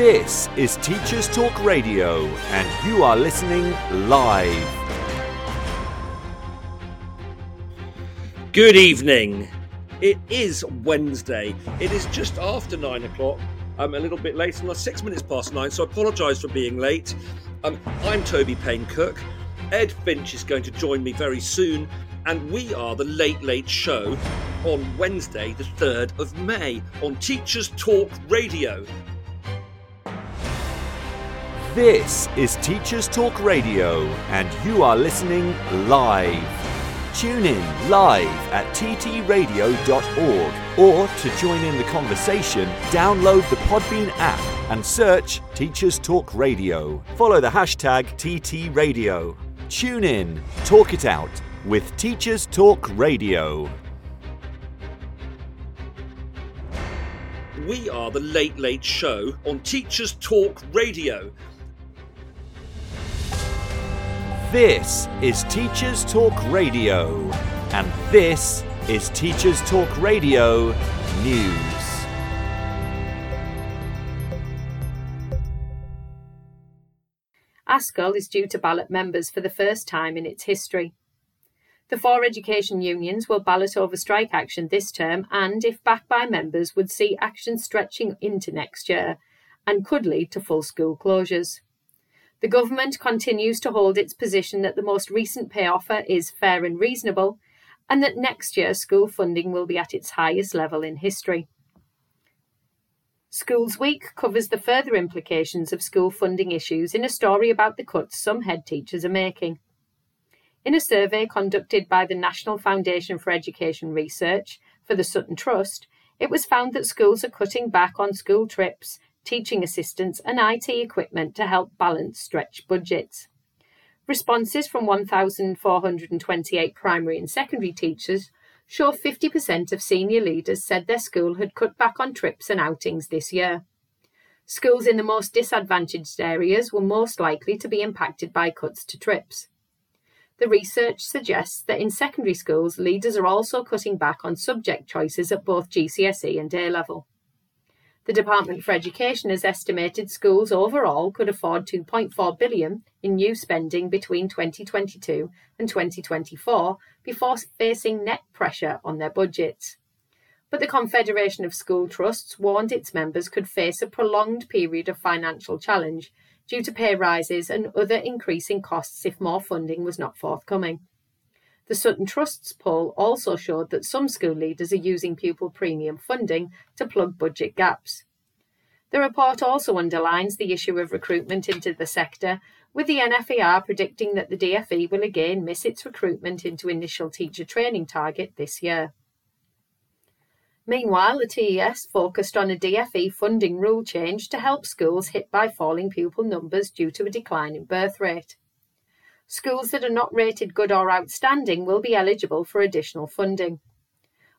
This is Teachers Talk Radio, and you are listening live. Good evening. It is Wednesday. It is just after nine o'clock. I'm a little bit late, and six minutes past nine, so I apologise for being late. Um, I'm Toby Payne Cook. Ed Finch is going to join me very soon, and we are the Late Late Show on Wednesday, the 3rd of May, on Teachers Talk Radio. This is Teachers Talk Radio, and you are listening live. Tune in live at ttradio.org or to join in the conversation, download the Podbean app and search Teachers Talk Radio. Follow the hashtag TTRadio. Tune in, talk it out with Teachers Talk Radio. We are the Late Late Show on Teachers Talk Radio. This is Teachers Talk Radio, and this is Teachers Talk Radio News. ASCL is due to ballot members for the first time in its history. The four education unions will ballot over strike action this term and, if backed by members, would see action stretching into next year and could lead to full school closures. The government continues to hold its position that the most recent pay offer is fair and reasonable, and that next year school funding will be at its highest level in history. Schools Week covers the further implications of school funding issues in a story about the cuts some head teachers are making. In a survey conducted by the National Foundation for Education Research for the Sutton Trust, it was found that schools are cutting back on school trips, teaching assistants, and IT equipment to help balance stretched budgets. Responses from 1,428 primary and secondary teachers show 50% of senior leaders said their school had cut back on trips and outings this year. Schools in the most disadvantaged areas were most likely to be impacted by cuts to trips. The research suggests that in secondary schools, leaders are also cutting back on subject choices at both GCSE and A level. The Department for Education has estimated schools overall could afford 2.4 billion in new spending between 2022 and 2024 before facing net pressure on their budgets. But the Confederation of School Trusts warned its members could face a prolonged period of financial challenge due to pay rises and other increasing costs if more funding was not forthcoming. The Sutton Trust's poll also showed that some school leaders are using pupil premium funding to plug budget gaps. The report also underlines the issue of recruitment into the sector, with the NFER predicting that the DFE will again miss its recruitment into initial teacher training target this year. Meanwhile, the TES focused on a DFE funding rule change to help schools hit by falling pupil numbers due to a decline in birth rate. Schools that are not rated good or outstanding will be eligible for additional funding.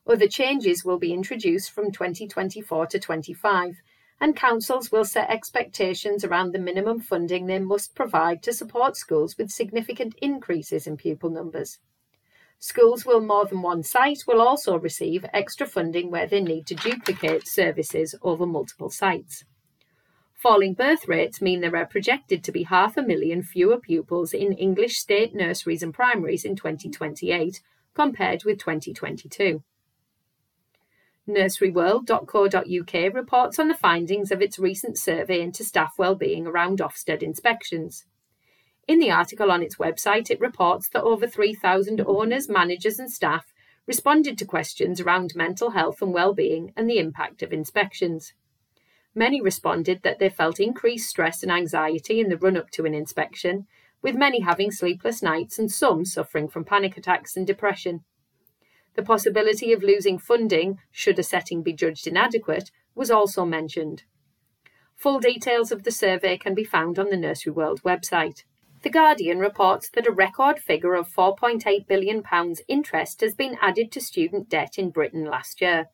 Other changes will be introduced from 2024 to 25, and councils will set expectations around the minimum funding they must provide to support schools with significant increases in pupil numbers. Schools with more than one site will also receive extra funding where they need to duplicate services over multiple sites. Falling birth rates mean there are projected to be half a million fewer pupils in English state nurseries and primaries in 2028 compared with 2022. Nurseryworld.co.uk reports on the findings of its recent survey into staff well-being around Ofsted inspections. In the article on its website, it reports that over 3,000 owners, managers, and staff responded to questions around mental health and well-being and the impact of inspections. Many responded that they felt increased stress and anxiety in the run up to an inspection, with many having sleepless nights and some suffering from panic attacks and depression. The possibility of losing funding, should a setting be judged inadequate, was also mentioned. Full details of the survey can be found on the Nursery World website. The Guardian reports that a record figure of £4.8 billion interest has been added to student debt in Britain last year.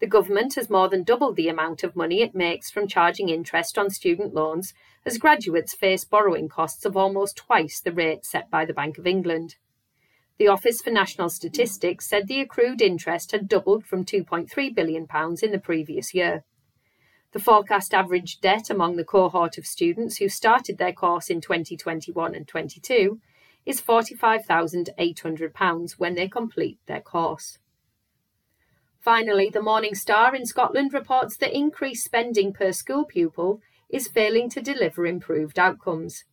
The government has more than doubled the amount of money it makes from charging interest on student loans as graduates face borrowing costs of almost twice the rate set by the Bank of England. The Office for National Statistics said the accrued interest had doubled from £2.3 billion in the previous year. The forecast average debt among the cohort of students who started their course in 2021 and 22 is £45,800 when they complete their course. Finally, the Morning Star in Scotland reports that increased spending per school pupil is failing to deliver improved outcomes.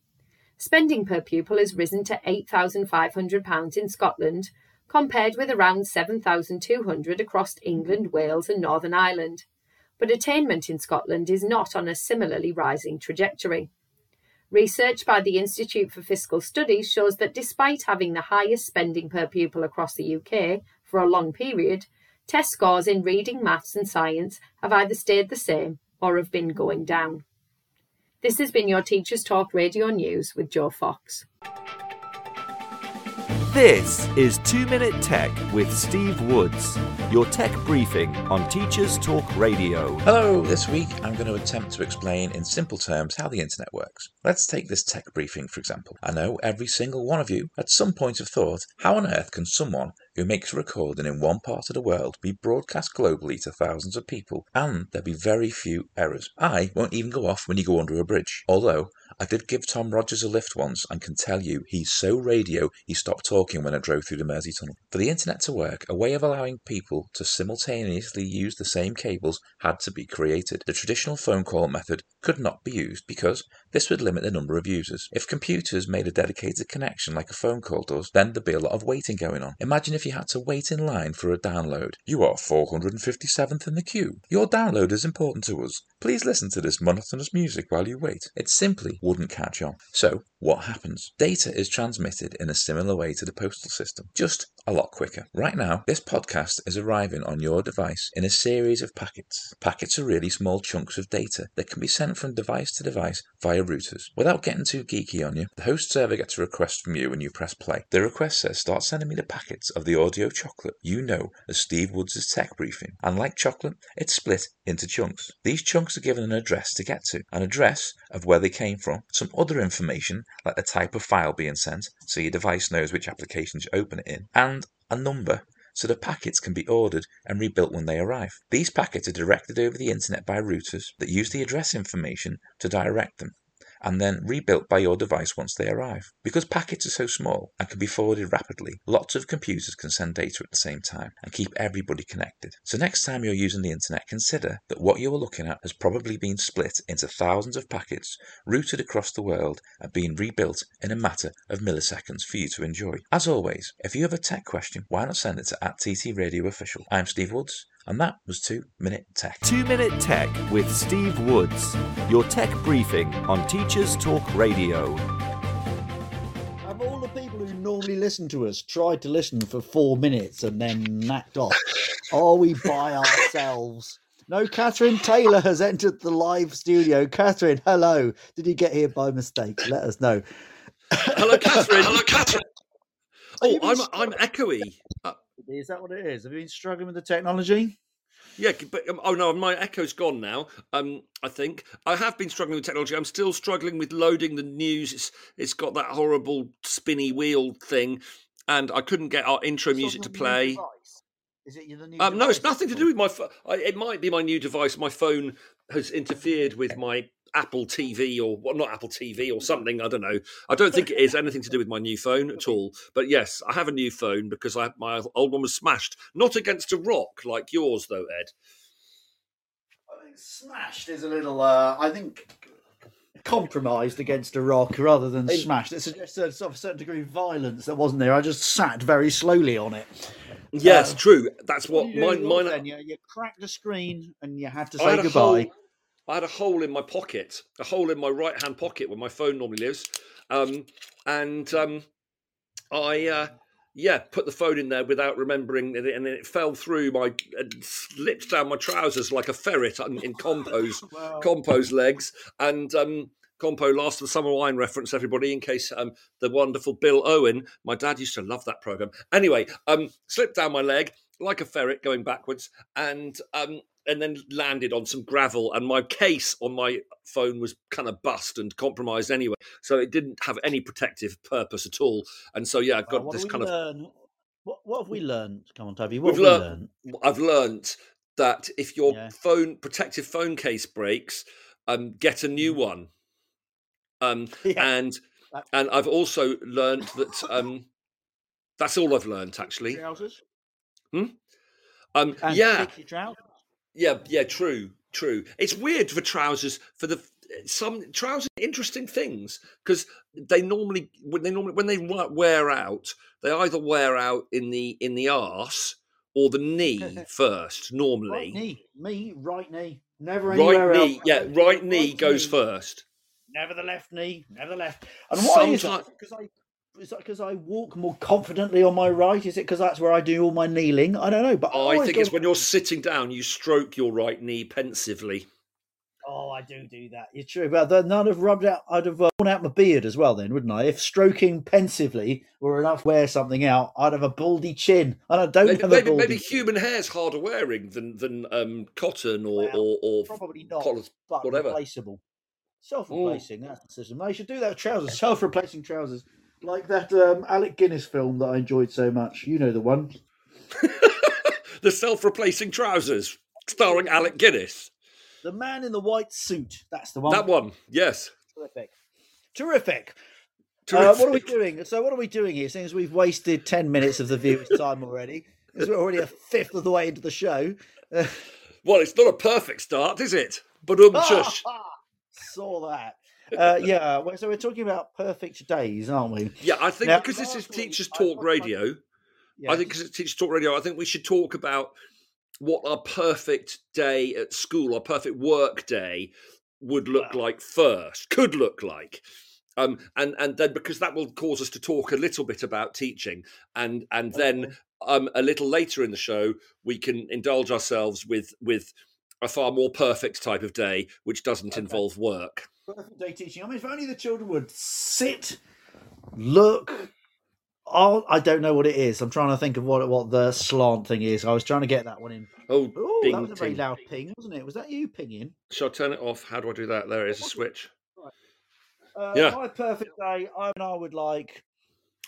Spending per pupil has risen to £8,500 in Scotland, compared with around £7,200 across England, Wales, and Northern Ireland but attainment in Scotland is not on a similarly rising trajectory. Research by the Institute for Fiscal Studies shows that despite having the highest spending per pupil across the UK for a long period, test scores in reading, maths, and science have either stayed the same or have been going down. This has been your Teachers Talk Radio News with Joe Fox. This is 2 Minute Tech with Steve Woods, your tech briefing on Teachers Talk Radio. Hello, this week I'm going to attempt to explain in simple terms how the internet works. Let's take this tech briefing for example. I know every single one of you at some point have thought, how on earth can someone who makes a recording in one part of the world be broadcast globally to thousands of people and there be very few errors? I won't even go off when you go under a bridge, although I did give Tom Rogers a lift once and can tell you he's so radio he stopped talking when I drove through the Mersey Tunnel. For the internet to work, a way of allowing people to simultaneously use the same cables had to be created. The traditional phone call method could not be used because this would limit the number of users. If computers made a dedicated connection like a phone call does, then there'd be a lot of waiting going on. Imagine if you had to wait in line for a download. You are 457th in the queue. Your download is important to us. Please listen to this monotonous music while you wait. It simply wouldn't catch on. So, what happens? Data is transmitted in a similar way to the postal system, just a lot quicker. Right now, this podcast is arriving on your device in a series of packets. Packets are really small chunks of data that can be sent from device to device via routers. Without getting too geeky on you, the host server gets a request from you when you press play. The request says, Start sending me the packets of the audio chocolate you know as Steve Woods' tech briefing. And like chocolate, it's split into chunks. These chunks are given an address to get to, an address of where they came from, some other information like the type of file being sent, so your device knows which application to open it in, and a number so the packets can be ordered and rebuilt when they arrive. These packets are directed over the internet by routers that use the address information to direct them and then rebuilt by your device once they arrive. Because packets are so small and can be forwarded rapidly, lots of computers can send data at the same time and keep everybody connected. So next time you're using the internet, consider that what you are looking at has probably been split into thousands of packets, routed across the world, and being rebuilt in a matter of milliseconds for you to enjoy. As always, if you have a tech question, why not send it to at TT Radio Official. I'm Steve Woods. And that was 2 Minute Tech. 2 Minute Tech with Steve Woods, your tech briefing on Teachers Talk Radio. Have all the people who normally listen to us tried to listen for four minutes and then knocked off? Are we by ourselves? No, Catherine Taylor has entered the live studio. Catherine, hello. Did you get here by mistake? Let us know. Hello, Catherine. hello, Catherine. Oh, I'm, I'm echoey. Uh, Is that what it is? Have you been struggling with the technology? Yeah, but um, oh no, my echo's gone now. Um, I think I have been struggling with technology. I'm still struggling with loading the news. It's it's got that horrible spinny wheel thing, and I couldn't get our intro it's music to play. Is it the new? Um, no, it's nothing to do with my. phone. it might be my new device. My phone has interfered with my Apple TV or well, not Apple TV or something. I don't know. I don't think it is anything to do with my new phone at all. But yes, I have a new phone because I, my old one was smashed. Not against a rock like yours, though, Ed. I think smashed is a little. Uh, I think compromised against a rock rather than smashed. It suggests a, sort of a certain degree of violence that wasn't there. I just sat very slowly on it. Yes, uh, true. That's what mine. mine. Then? You, you cracked the screen and you had to say goodbye. Whole, I had a hole in my pocket, a hole in my right hand pocket where my phone normally lives, um, and um, I uh, yeah put the phone in there without remembering it, and it fell through my slipped down my trousers like a ferret in, in Compo's wow. Compo's legs, and um, Compo Last of the Summer Wine reference, everybody, in case um, the wonderful Bill Owen, my dad used to love that program. Anyway, um, slipped down my leg like a ferret going backwards, and um, and then landed on some gravel and my case on my phone was kind of bust and compromised anyway so it didn't have any protective purpose at all and so yeah i got this kind learn? of what, what have we learned come on toby what we've have learned, learned i've learned that if your Yeah. phone protective phone case breaks, um, get a new one. Um, Yeah. and and I've also learned that um, that's all I've learned actually. Trousers. Um, And yeah. Yeah, yeah. True, true. It's weird for trousers for the some trousers. Interesting things because they normally when they normally when they wear out, they either wear out in the in the arse or the knee first. Right Normally, knee. Me, right knee. Never right knee. else. Yeah, right knee goes knee. first. Never the left knee. Never the left. And why is that? Because I. Is that because I walk more confidently on my right? Is it because that's where I do all my kneeling? I don't know, but I always think it's when you're sitting down, you stroke your right knee pensively. Oh, I do do that. You're true, but then I'd have rubbed out. I'd have uh, worn out my beard as well, then, wouldn't I? If stroking pensively were enough to wear something out, I'd have a baldy chin, and I don't Maybe have a maybe, baldy. maybe human hair's harder wearing than than um, cotton or Well, or, or Probably not, collars. but whatever. replaceable. Self-replacing. That's the system. They should do that trousers. Self-replacing trousers, like that um, Alec Guinness film that I enjoyed so much. You know the one. the self-replacing trousers, starring Alec Guinness. The man in the white suit. That's the one. That one, yes. Terrific. Terrific. Uh, what are we doing? So, what are we doing here? Since we've wasted 10 minutes of the viewer's time already, because we're already a fifth of the way into the show. Well, it's not a perfect start, is it? But um, shush. Saw that. Uh, yeah, well, so we're talking about perfect days, aren't we? Yeah, I think Now, because this is Teachers Talk Radio. Yeah. I think because it's Teachers Talk Radio, I think we should talk about what our perfect day at school, our perfect work day, would look Wow. like first, could look like. Um, and and then because that will cause us to talk a little bit about teaching, and and then um, a little later in the show we can indulge ourselves with with a far more perfect type of day, which doesn't Okay. involve work. Perfect day teaching. I mean, if only the children would sit, look. Oh, I don't know what it is. I'm trying to think of what what the slant thing is. I was trying to get that one in. Oh, Oh, Bing that was a very ting. loud ping, wasn't it? Was that you pinging? shall I turn it off? How do I do that? There is a switch. Uh, Yeah. My perfect day. I mean, I would like.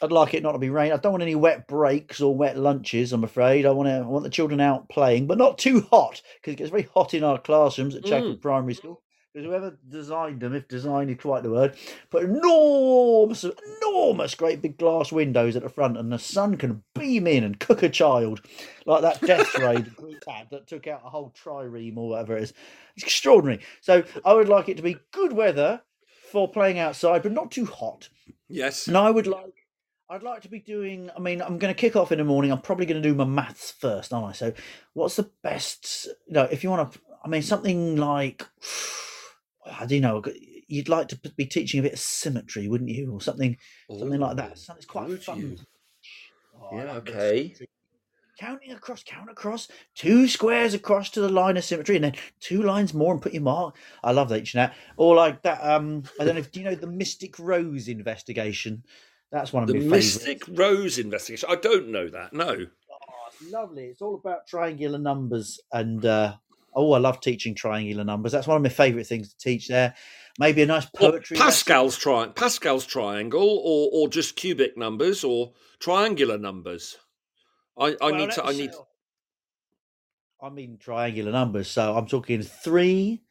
I'd like it not to be rain. I don't want any wet breaks or wet lunches. I'm afraid. I want to. I want the children out playing, but not too hot because it gets very hot in our classrooms at Chagford Primary School. Because whoever designed them, if design is quite the word, put enormous, enormous, great big glass windows at the front, and the sun can beam in and cook a child, like that death ray the group had that took out a whole trireme or whatever it is. It's extraordinary. So I would like it to be good weather for playing outside, but not too hot. Yes. And I would like, I'd like to be doing. I mean, I'm going to kick off in the morning. I'm probably going to do my maths first, aren't I? So, what's the best? You know, if you want to, I mean, something like, I do you know. You'd like to be teaching a bit of symmetry, wouldn't you, or something, something like that. Something quite fun. Oh, Yeah, like a bit of okay. Counting across, count across, two squares across to the line of symmetry, and then two lines more and put your mark. I love that, you know. Or like that. Um, I don't know if do you know the Mystic Rose investigation. That's one of The my. Mystic Rose investigation. I don't know that. No. Oh, it's lovely. It's all about triangular numbers, and uh, oh, I love teaching triangular numbers. That's one of my favourite things to teach. There, maybe a nice poetry. lesson. Pascal's tri- Pascal's triangle, or or just cubic numbers, or triangular numbers. I, I Well, need to. I need. I mean triangular numbers, so I'm talking three.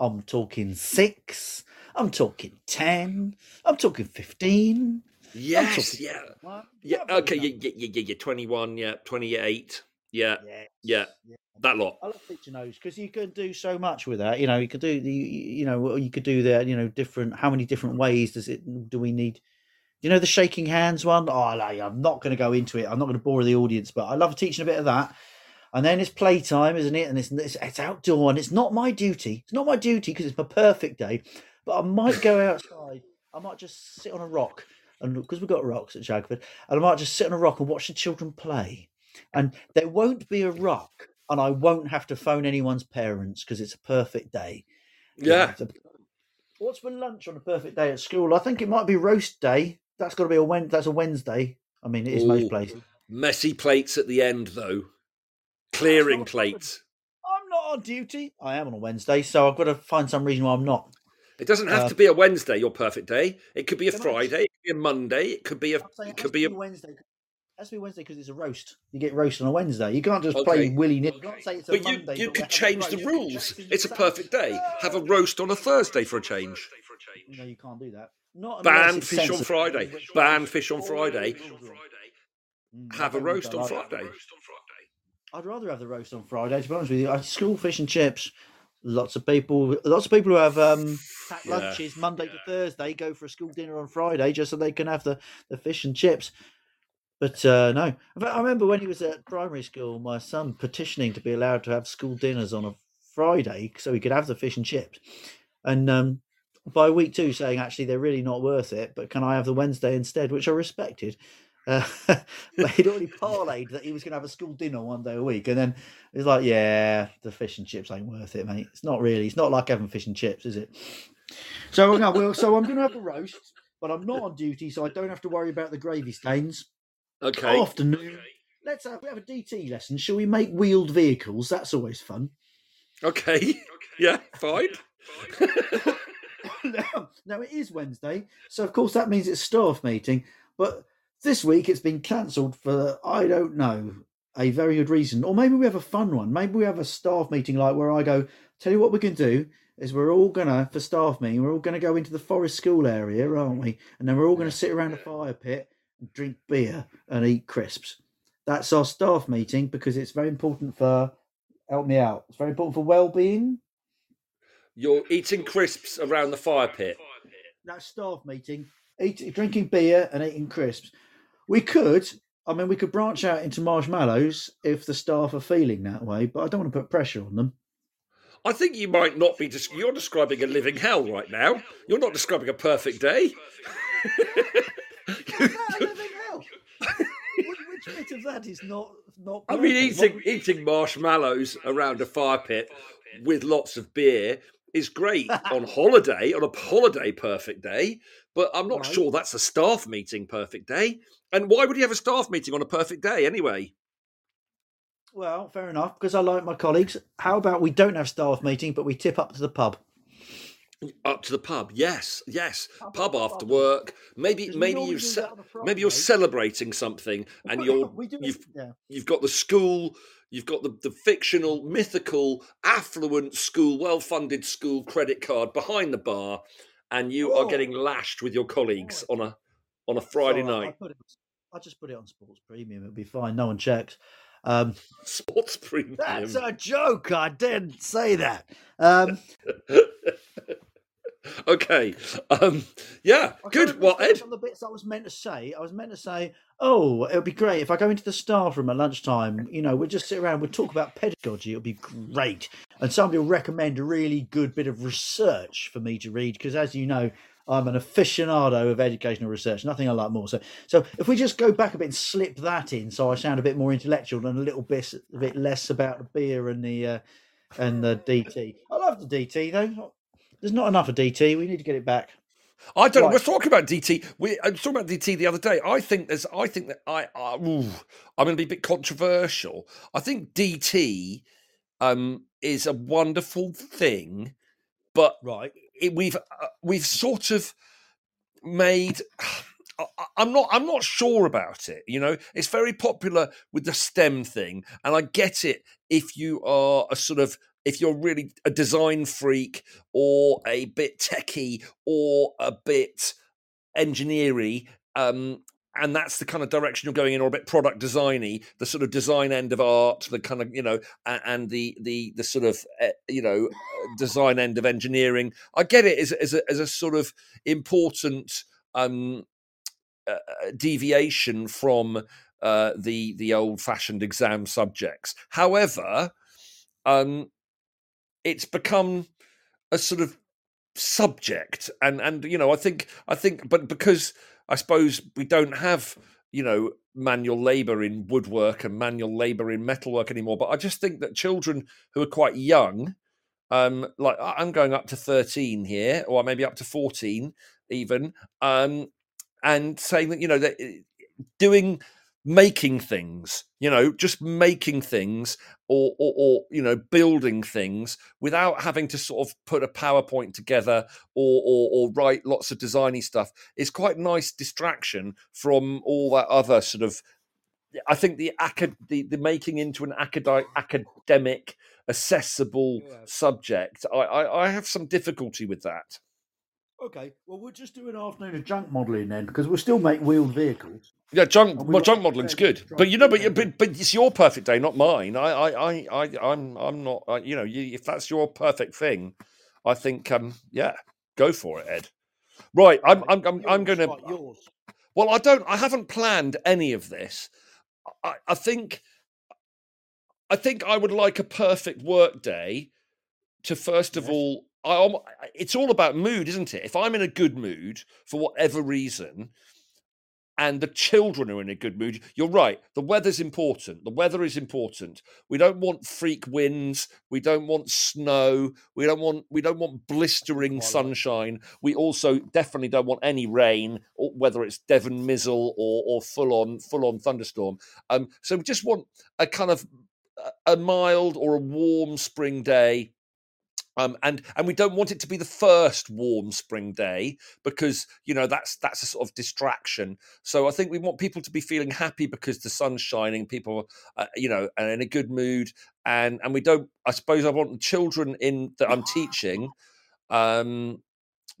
I'm talking six. I'm talking ten. I'm talking fifteen. Yes. talking- Yeah. What? Yeah. Lovely Okay. Yeah. Yeah. Yeah. Yeah. Twenty-one. Yeah. Twenty-eight. Yeah. Yes, Yeah. That lot. I love teaching those because you can do so much with that. You know, you could do the, you know, you could do that. You know, different. How many different ways does it? Do we need? You know the shaking hands one? Oh, I'm not going to go into it. I'm not going to bore the audience, but I love teaching a bit of that. And then it's playtime, isn't it? And it's, it's it's outdoor, and it's not my duty. It's not my duty because it's my perfect day. But I might go outside. I might just sit on a rock, and because we've got rocks at Chagford, and I might just sit on a rock and watch the children play. And there won't be a rock, and I won't have to phone anyone's parents because it's a perfect day. Yeah. it's a- What's for lunch on a perfect day at school? I think it might be roast day. That's got to be a Wed. That's a Wednesday. I mean, it is most places. Messy plates at the end, though. Clearing not a problem. plates. I'm not on duty. I am on a Wednesday, so I've got to find some reason why I'm not. It doesn't have Uh, to be a Wednesday. Your perfect day. It could be a Can I just- Friday. It could be a Monday. It could be a. I'm saying It it could be a. Wednesday. Has to be Wednesday because it's a roast. You get roast on a Wednesday. You can't just play willy nilly. You can't say it's a But you, Monday. you could change the rules. It's a perfect day. Have a roast on a Thursday for a change. No, you can't do that. Not Ban fish on Friday. Ban fish on Friday. Mm, Have a roast on Friday. I'd rather have the roast on Friday. To be honest with you, school fish and chips. Lots of people, lots of people who have um, packed Yeah. lunches Monday to Thursday go for a school dinner on Friday just so they can have the, the fish and chips. But uh, no, I remember when he was at primary school, my son petitioning to be allowed to have school dinners on a Friday so he could have the fish and chips. And um, by week two, saying actually they're really not worth it, but can I have the Wednesday instead? Which I respected. Uh, but he'd already parlayed that he was going to have a school dinner one day a week, and then it's like, yeah, the fish and chips ain't worth it, mate. It's not really. It's not like having fish and chips, is it? So no, well, so I'm going to have a roast, but I'm not on duty, so I don't have to worry about the gravy stains. Okay. Afternoon. Let's have we have a DT lesson. Shall we make wheeled vehicles? That's always fun. Okay. okay. Yeah, fine. now, now it is Wednesday, so of course that means it's staff meeting. But this week it's been cancelled for I don't know a very good reason, or maybe we have a fun one. Maybe we have a staff meeting like where I go. Tell you what we can do is we're all gonna for staff meeting we're all gonna go into the forest school area, aren't we? And then we're all gonna sit around a fire pit drink beer and eat crisps. That's our staff meeting because it's very important for help me out. It's very important for well-being. You're eating crisps around the fire pit. that staff meeting, eat, drinking beer and eating crisps. We could, I mean, we could branch out into marshmallows if the staff are feeling that way, but I don't want to put pressure on them. I think you might not be. Des- you're describing a living hell right now. You're not describing a perfect day. Which bit of that is not not? I mean, eating What- eating marshmallows around a fire pit with lots of beer is great on holiday, on a holiday perfect day. But I'm not Right. sure that's a staff meeting perfect day. And why would you have a staff meeting on a perfect day anyway? Well, fair enough, because I like my colleagues. How about we don't have staff meeting, but we tip up to the pub? Up to the pub, yes, yes. Pub- Pub pub. after work. Maybe, maybe you ce- that on a maybe you're celebrating something, and you're you've, yeah. you've got the school, you've got the, the fictional, mythical, affluent school, well-funded school credit card behind the bar, and you are Oh. getting lashed with your colleagues Oh. on a on a Friday I night. put it, I just put it on Sports Premium. It'll be fine. No one checks. Um, Sports premium. That's a joke. I didn't say that. Um, okay. Um, yeah. I Good. Well, Ed. On the bits I was meant to say, I was meant to say, oh, it would be great if I go into the staff room at lunchtime. You know, we'll just sit around, we'll talk about pedagogy. It'll be great, and somebody will recommend a really good bit of research for me to read because, as you know. I'm an aficionado of educational research. Nothing I like more. So, so if we just go back a bit and slip that in, so I sound a bit more intellectual and a little bit, a bit less about the beer and the uh, and the DT. I love the DT though. There's not enough of DT. We need to get it back. I don't. know. Right. We're talking about DT. We I was talking about DT the other day. I think there's. I think that I. I ooh, I'm going to be a bit controversial. I think DT um, is a wonderful thing, but Right. it, we've uh, we've sort of made. I- I'm not. I'm not sure about it. You know, it's very popular with the STEM thing, and I get it if you are a sort of if you're really a design freak or a bit techie or a bit engineery. Um, and that's the kind of direction you're going in, or a bit product designy, the sort of design end of art, the kind of you know, and, the the the sort of uh, you know design end of engineering. I get it as as a, as a sort of important um, uh, deviation from uh, the the old fashioned exam subjects. However, um, it's become a sort of subject, and and you know, I think I think, but because I suppose we don't have you know manual labor in woodwork and manual labor in metalwork anymore. But I just think that children who are quite young, um, like I'm going up to 13 here, or maybe up to 14 even, um, and saying that you know that eh, doing making things you know just making things or, or or you know building things without having to sort of put a powerpoint together or or, or write lots of designy stuff is quite a nice distraction from all that other sort of I think the acad- the, the making into an acad- academic accessible subject. I, I I have some difficulty with that. Okay, well, we'll just do an afternoon of junk modelling then, because we'll still make wheeled vehicles. Yeah, junk we well, junk to modeling's good, but you know, but, but but it's your perfect day, not mine. I I I, I I'm I'm not. I, you know, you, if that's your perfect thing, I think um yeah, go for it, Ed. Right, I'm I'm I'm, I'm going to. yours. Well, I don't. I haven't planned any of this. I, I think. I think I would like a perfect work day. To first of Yes. all, I, it's all about mood, isn't it? If I'm in a good mood for whatever reason, and the children are in a good mood, you're right. The weather's important. The weather is important. We don't want freak winds. We don't want snow. We don't want we don't want blistering sunshine. We also definitely don't want any rain, or whether it's Devon Mizzle or or full on full on thunderstorm. Um, so we just want a kind of a mild or a warm spring day. Um, and and we don't want it to be the first warm spring day because you know that's that's a sort of distraction. So I think we want people to be feeling happy because the sun's shining. People, uh, you know, are in a good mood, and and we don't. I suppose I want the children in that I'm teaching um,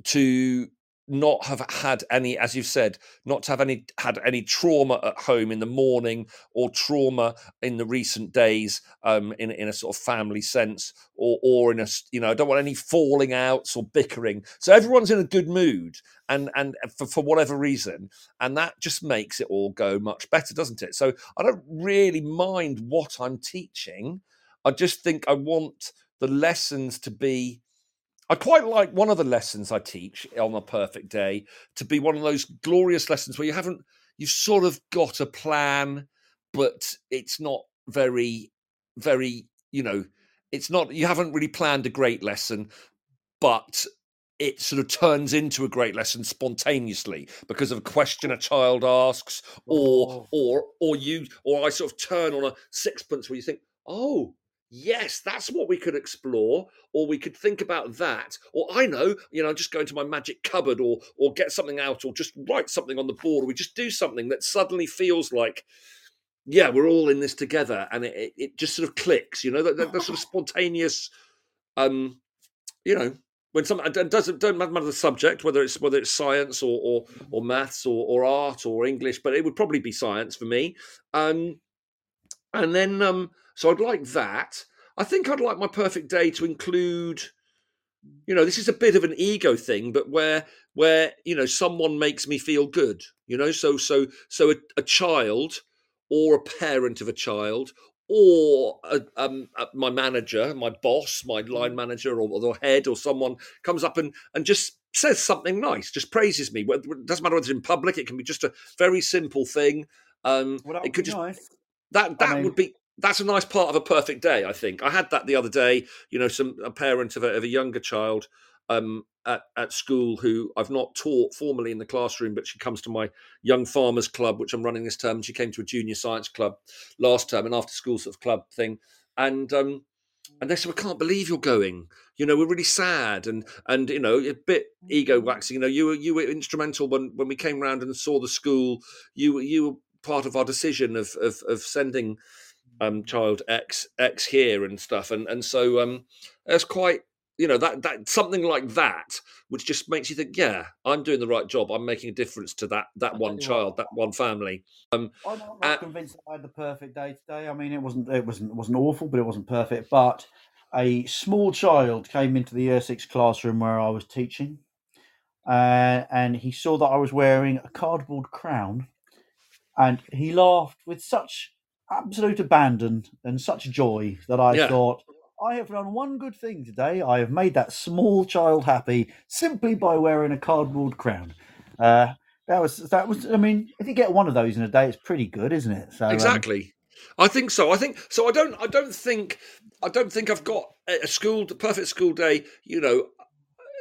to not have had any, as you've said, not to have any had any trauma at home in the morning or trauma in the recent days um, in in a sort of family sense or or in a you know I don't want any falling outs or bickering. So everyone's in a good mood and and for, for whatever reason, and that just makes it all go much better, doesn't it? So I don't really mind what I'm teaching. I just think I want the lessons to be I quite like one of the lessons I teach on a perfect day to be one of those glorious lessons where you haven't, you've sort of got a plan, but it's not very, very, you know, it's not, you haven't really planned a great lesson, but it sort of turns into a great lesson spontaneously because of a question a child asks or Oh. or or you or I sort of turn on a sixpence where you think, oh, yes, that's what we could explore, or we could think about that, or I know, you know, just go into my magic cupboard, or or get something out, or just write something on the board, or we just do something that suddenly feels like, yeah, we're all in this together, and it, it, just sort of clicks, you know, that, that, that sort of spontaneous, um, you know. When some it doesn't don't matter the subject, whether it's whether it's science or or, or maths or, or art or English, but it would probably be science for me. Um, and then um, so I'd like that. I think I'd like my perfect day to include, you know, this is a bit of an ego thing, but where where you know someone makes me feel good, you know, so so so a, a child or a parent of a child or a, um, uh, my manager, my boss, my line manager, or, or the head, or someone comes up and and just says something nice, just praises me. It doesn't matter whether it's in public; it can be just a very simple thing. Um, Well, that it could just nice. that I that mean- would be that's a nice part of a perfect day. I think I had that the other day. You know, some a parent of a, of a younger child um, at at school who I've not taught formally in the classroom, but she comes to my young farmers club, which I'm running this term. She came to a junior science club last term, an after school sort of club thing, and um, and they said, "We can't believe you're going. You know, we're really sad and and you know a bit ego waxing. You know, you were you were instrumental when when we came round and saw the school. You were you were part of our decision of of, of sending um child X X here and stuff. And and so um that's quite you know that that something like that which just makes you think yeah i'm doing the right job i'm making a difference to that that one tell you what, child that one family Um, I'm not, Uh, convinced that I had the perfect day today. I mean, it wasn't it wasn't it wasn't awful, but it wasn't perfect. But a small child came into the year six classroom where I was teaching, uh, and he saw that I was wearing a cardboard crown, and he laughed with such absolute abandon and such joy that I Yeah. thought. I have done one good thing today. I have made that small child happy simply by wearing a cardboard crown. Uh, that was that was. I mean, if you get one of those in a day, it's pretty good, isn't it? So um, exactly i think so i think so i don't i don't think i don't think i've got a school perfect school day you know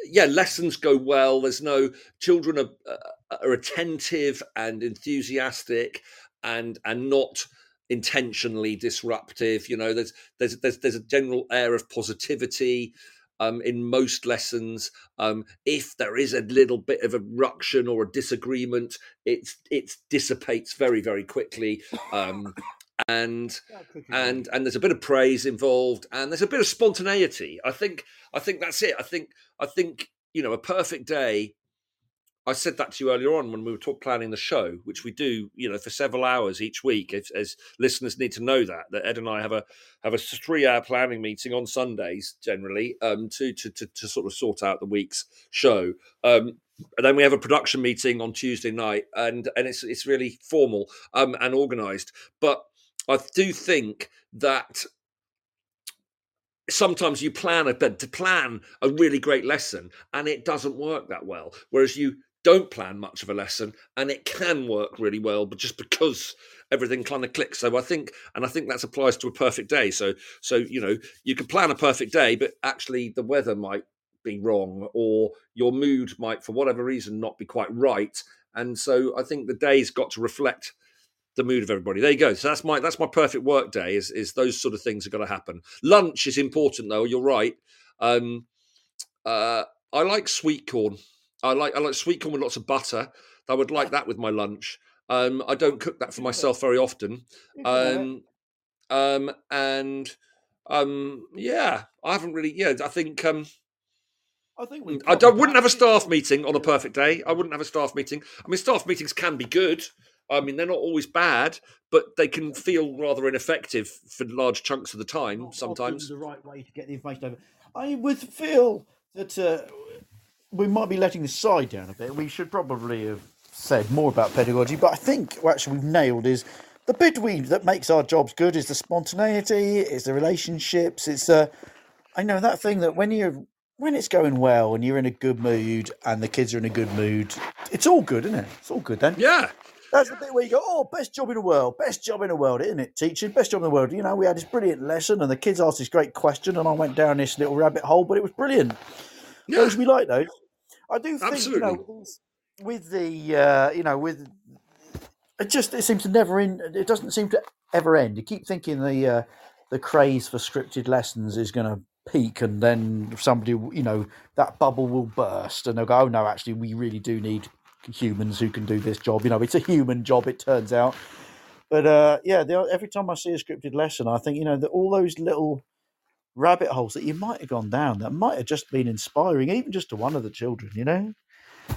yeah lessons go well there's no children are, uh, are attentive and enthusiastic and and not intentionally disruptive you know there's there's there's, there's a general air of positivity um, in most lessons. Um, if there is a little bit of a ruction or a disagreement, it's it dissipates very very quickly. Um, and and and there's a bit of praise involved and there's a bit of spontaneity i think i think that's it i think i think you know a perfect day I said that to you earlier on when we were talk, planning the show, which we do, you know, for several hours each week. As, as, listeners need to know that that Ed and I have a have a three hour planning meeting on Sundays generally um, to, to to to sort of sort out the week's show. Um, and then we have a production meeting on Tuesday night, and and it's it's really formal um, and organised. But I do think that sometimes you plan a to plan a really great lesson and it doesn't work that well whereas you don't plan much of a lesson and it can work really well but just because everything kind of clicks. So i think and i think that applies to a perfect day. So so you know you can plan a perfect day but actually the weather might be wrong or your mood might for whatever reason not be quite right. And so i think the day's got to reflect the mood of everybody. There you go. So that's my that's my perfect work day is is those sort of things are going to happen. Lunch is important though you're right. Um uh i like sweet corn I like I like sweet corn with lots of butter. I would like that with my lunch. Um, I don't cook that for myself very often. Um, um, and um, yeah, I haven't really. Yeah, I think. Um, I think we. I don't, wouldn't have a staff meeting on a perfect day. I wouldn't have a staff meeting. I mean, staff meetings can be good. I mean, they're not always bad, but they can feel rather ineffective for large chunks of the time. sometimes the right way to get the information over. I would feel that uh, we might be letting the side down a bit. We should probably have said more about pedagogy, but I think what actually we've nailed is the bit we that makes our jobs good is the spontaneity, it's the relationships, it's uh, I know that thing that when you're when it's going well and you're in a good mood and the kids are in a good mood, it's all good, isn't it? It's all good then. Yeah. That's the bit where you go, oh, best job in the world, best job in the world, isn't it? Teaching, best job in the world. You know, we had this brilliant lesson and the kids asked this great question and I went down this little rabbit hole, but it was brilliant. Yeah. Those we like those. I do think Absolutely. you know with the uh, you know with it just it seems to never end. It doesn't seem to ever end. You keep thinking the uh, the craze for scripted lessons is going to peak, and then somebody you know that bubble will burst, and they'll go, "Oh no, actually, we really do need humans who can do this job." You know, it's a human job. It turns out. But uh, yeah, every time I see a scripted lesson, I think you know that all those little rabbit holes that you might have gone down that might have just been inspiring, even just to one of the children, you know?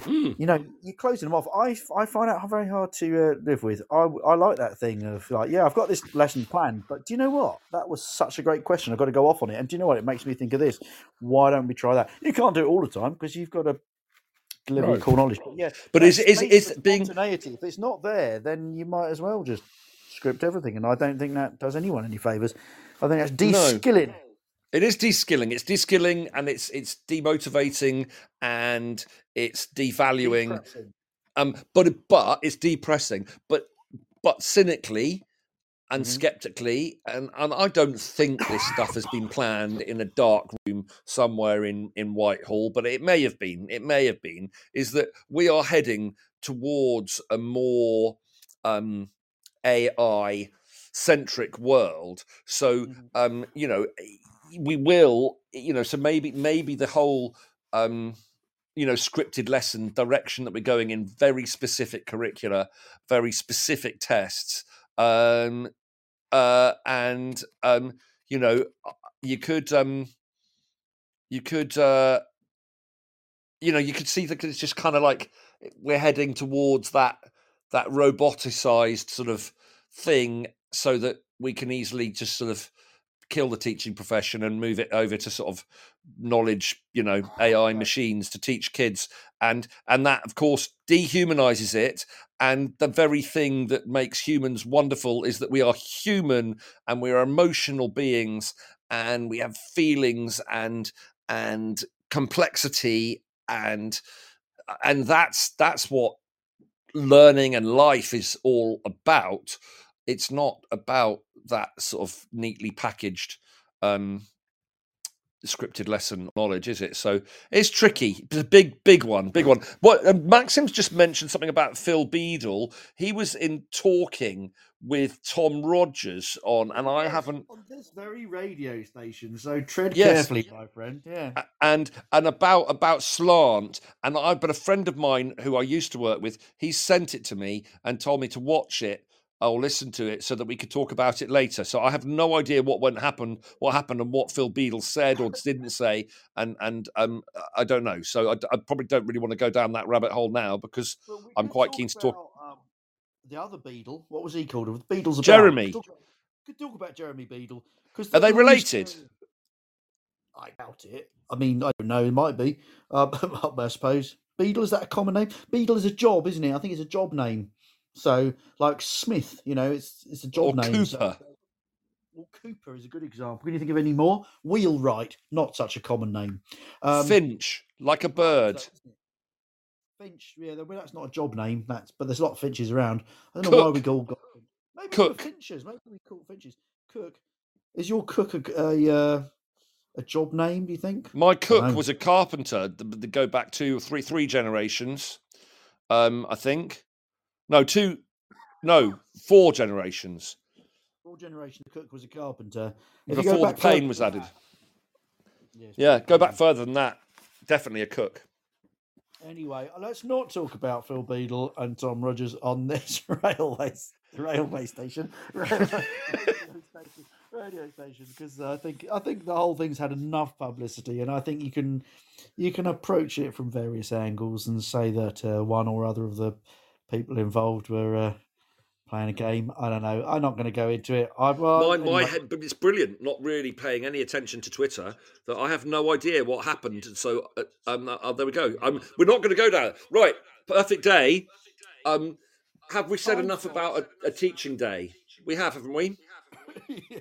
Mm. You know, you're closing them off. I, I find out very hard to uh, live with. I, I like that thing of like, yeah, I've got this lesson planned, but do you know what? That was such a great question. I've got to go off on it. And do you know what? It makes me think of this. Why don't we try that? You can't do it all the time because you've got to deliver right. core knowledge. But yeah, but is is is being spontaneity? If it's not there, then you might as well just script everything. And I don't think that does anyone any favors. I think that's de-skilling. No. It is de-skilling. It's de-skilling and it's it's demotivating and it's devaluing. Depressing. Um, but but it's depressing. But but cynically and mm-hmm. skeptically, and, and I don't think this stuff has been planned in a dark room somewhere in in Whitehall, but it may have been. It may have been. Is that we are heading towards a more um, AI centric world. So mm-hmm. um, you know we will, you know, so maybe maybe the whole um, you know scripted lesson direction that we're going in very specific curricula very specific tests um uh and um you know uh, you could um you could uh you know you could see that it's just kind of like we're heading towards that that roboticized sort of thing so that we can easily just sort of kill the teaching profession and move it over to sort of knowledge you know oh, ai machines to teach kids. And and that of course dehumanizes it. And the very thing that makes humans wonderful is that we are human and we are emotional beings and we have feelings and and complexity and and that's that's what learning and life is all about. It's not about that sort of neatly packaged um, scripted lesson knowledge, is it? So it's tricky. It's a big, big one, big one. What uh, Maxim's just mentioned something about Phil Beadle. He was in talking with Tom Rogers on, and I haven't on this very radio station. So tread Yes. carefully, my friend. Yeah. and and about about slant and i but a friend of mine who i used to work with he sent it to me and told me to watch it or listen to it so that we could talk about it later so i have no idea what went happen what happened and what phil beadle said or didn't say and and um i don't know so I probably don't really want to go down that rabbit hole now because Well, we I'm quite keen to talk- Um, the other Beadle. What was he called? The Beadle's about. Jeremy. Could talk, could talk about Jeremy Beadle. Because Are they related? I doubt it. I mean, I don't know. It might be. Uh, I suppose. Beadle is that a common name? Beadle is a job, isn't it? I think it's a job name. So, like Smith, you know, it's it's a job or name. so- cooper well, Cooper is a good example. Can you think of any more? Wheelwright, not such a common name. Um, finch like a bird so, isn't it? Finch, yeah, well, that's not a job name. That's but there's a lot of finches around. I don't know why we Cook. all got maybe Cook. finches. Maybe we call finches. Cook is your cook a, a uh, a job name? Do you think? My cook was a carpenter. th- th- go back two or three three generations. Um, I think. No, two. No, four generations Four generations. the Cook was a carpenter. If before the plane was added. Yes, Yeah, go back further than that. Definitely a cook. Anyway, let's not talk about Phil Beadle and Tom Rogers on this railway railway station, railway station, radio station, because I think I think the whole thing's had enough publicity, and I think you can you can approach it from various angles and say that uh, one or other of the people involved were uh, playing a game. I don't know. I'm not going to go into it. I well, my my anyway. head, but it's brilliant. Not really paying any attention to Twitter. That I have no idea what happened. So uh, um, uh, there we go. Um, we're not going to go down. Right, perfect day. Um, have we said enough about a, a teaching day? We have, haven't we? yeah,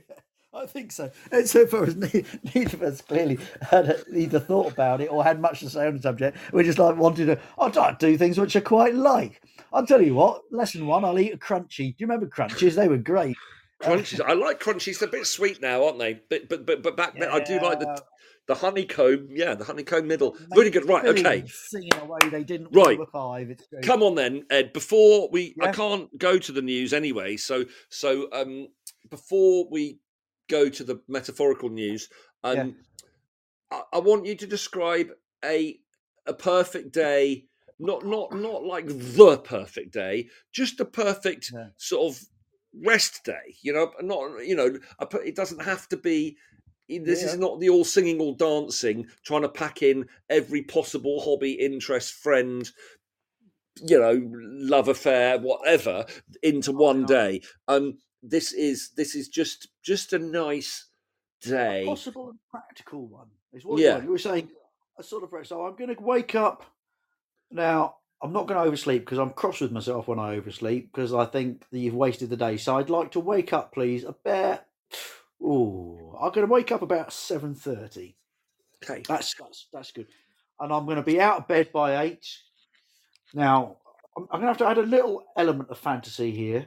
I think so. And so far as ne- neither of us clearly had either thought about it or had much to say on the subject, we just like wanted to. Like do things which I quite like. I'll tell you what. Lesson one, I'll eat a crunchy. Do you remember crunchies? They were great. Crunchies. I like crunchies. They're a bit sweet now, aren't they? But but but but back then, I do like the the honeycomb. Yeah, the honeycomb middle. Really good. Right. Okay. Singing away, they didn't Right. five. It's great. Come on then, Ed. Before we, I can't go to the news anyway. So, so um, before we go to the metaphorical news, um, I, I want you to describe a a perfect day. Not not not like the perfect day, just a perfect Yeah. sort of rest day. You know, not you know, it doesn't have to be. This Yeah. is not the all singing, all dancing, trying to pack in every possible hobby, interest, friend, you know, love affair, whatever, into one day. Um, this is this is just just a nice a day. possible and practical one is what Yeah. you, were saying a sort of so i'm going to wake up now i'm not going to oversleep because i'm cross with myself when i oversleep because i think that you've wasted the day so i'd like to wake up please about oh i'm going to wake up about 7.30 Okay. that's that's, that's good and i'm going to be out of bed by 8 now i'm, I'm going to have to add a little element of fantasy here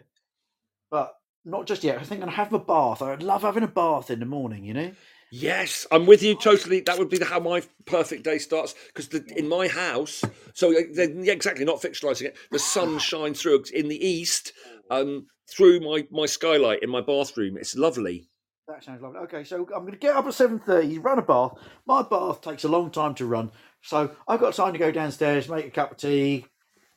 but not just yet i think i'm to have a bath i love having a bath in the morning you know Yes, I'm with you totally. That would be how my perfect day starts because in my house, so uh, yeah, exactly, not fictionalizing it. The sun shines through in the east, um, through my my skylight in my bathroom. It's lovely. That sounds lovely. Okay, so I'm going to get up at seven thirty, run a bath. My bath takes a long time to run, so I've got time to go downstairs, make a cup of tea,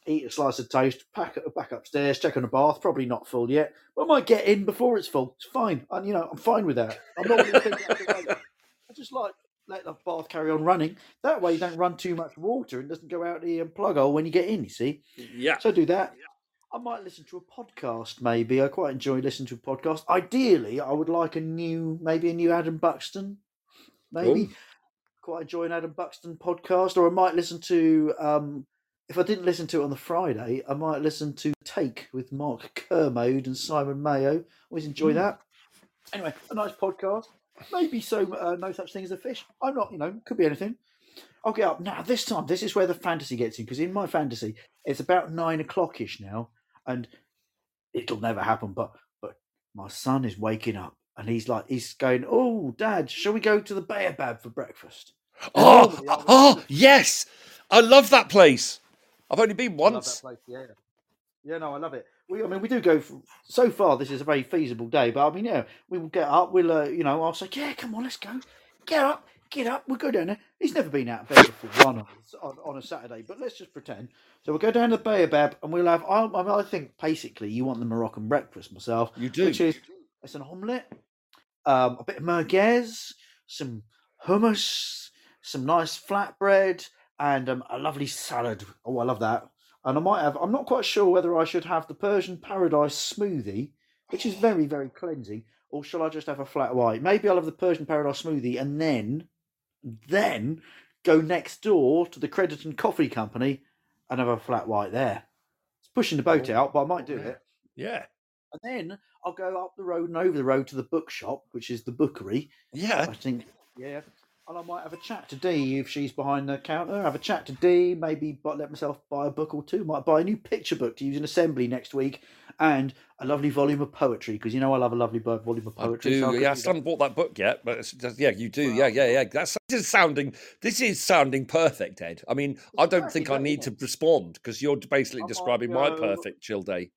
eat a slice of toast, pack it back upstairs, check on the bath. Probably not full yet, but I might get in before it's full. It's fine, and you know I'm fine with that. I'm not going to think I just like let the bath carry on running. That way, you don't run too much water and doesn't go out the um, plug hole when you get in. You see. Yeah. So do that. I might listen to a podcast. Maybe I quite enjoy listening to a podcast. Ideally, I would like a new, maybe a new Adam Buxton. Maybe quite enjoy an Adam Buxton podcast, or I might listen to. Um, if I didn't listen to it on the Friday, I might listen to Take with Mark Kermode and Simon Mayo. Always enjoy hmm. that. Anyway, a nice podcast. Maybe so. Uh, no such thing as a fish. I'm not. You know, could be anything. I'll get up now. This time, this is where the fantasy gets in because in my fantasy, it's about nine o'clock ish now, and it'll never happen. But but my son is waking up, and he's like, he's going, "Oh, Dad, shall we go to the Baobab for breakfast?" And Oh, oh, yes. I love that place. I've only been once. Yeah, yeah, no, I love it. We, I mean, we do go. For, so far, this is a very feasible day, but I mean, yeah, we will get up. We'll, uh, you know, I'll say, yeah, come on, let's go. Get up, get up. We'll go down there. He's never been out of bed before one on, on, on a Saturday, but let's just pretend. So we'll go down to the Baobab, and we'll have. I, I, mean, I think basically you want the Moroccan breakfast myself, You do. which is it's an omelette, um, a bit of merguez, some hummus, some nice flatbread, and um, a lovely salad. Oh, I love that. And I might have. I'm not quite sure whether I should have the Persian Paradise smoothie, which is very very cleansing, or shall I just have a flat white? Maybe I'll have the Persian Paradise smoothie and then, then go next door to the Crediton Coffee Company and have a flat white there. It's pushing the boat Oh, out, but I might do yeah. it. Yeah. And then I'll go up the road and over the road to the bookshop, which is the bookery. Yeah. I think, yeah. I might have a chat to Dee if she's behind the counter. Have a chat to Dee, maybe bu- let myself buy a book or two. Might buy a new picture book to use in assembly next week, and a lovely volume of poetry because you know I love a lovely volume of I poetry. so do. I'll Yeah, I still haven't bought that book yet, but it's just, yeah, you do. Yeah, yeah, yeah. That's this is sounding. This is sounding perfect, Ed. I mean, I don't think I need to respond because you're basically I describing my perfect chill day.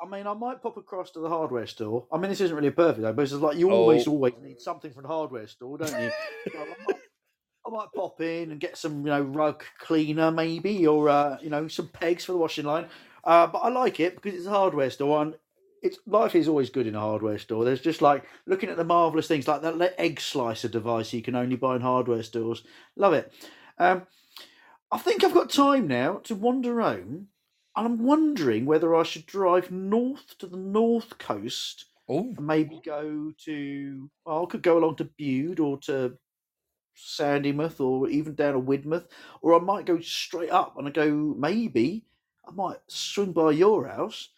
I mean, I might pop across to the hardware store. I mean, this isn't really a perfect day, but it's like you always, Oh. always need something from the hardware store, don't you? So I, might, I might pop in and get some, you know, rug cleaner maybe, or uh, you know, some pegs for the washing line. Uh, but I like it because it's a hardware store, and it's life is always good in a hardware store. There's just like looking at the marvelous things like that egg slicer device you can only buy in hardware stores. Love it. Um, I think I've got time now to wander home and I'm wondering whether I should drive north to the north coast Oh, and maybe go to. Well, I could go along to Bude or to Sandymouth or even down to Widemouth, or I might go straight up and I go maybe I might swing by your house,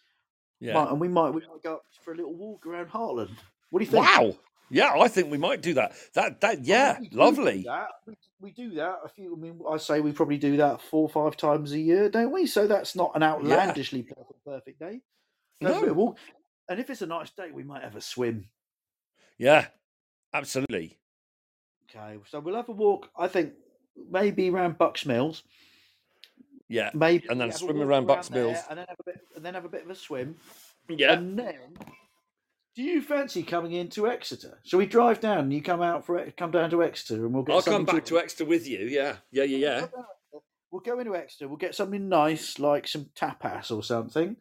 yeah. might- and we might we might go up for a little walk around Hartland. What do you think? Wow. Yeah, I think we might do that. That that yeah, lovely. That. We, do that a few. I mean, I say we probably do that four or five times a year, don't we? So that's not an outlandishly perfect, perfect day. A No. walk. And if it's a nice day, we might have a swim. Yeah, absolutely. Okay, so we'll have a walk. I think maybe around Bucks Mills, Yeah, maybe And then swim walk around Bucks Mills. and then have a bit, and then have a bit of a swim. yeah. And then, do you fancy coming into Exeter? Shall we drive down and you come out for it? Come down to Exeter, and we'll get. I'll come back to Exeter with you. Yeah, yeah, yeah, yeah. We'll go into Exeter. We'll get something nice, like some tapas or something,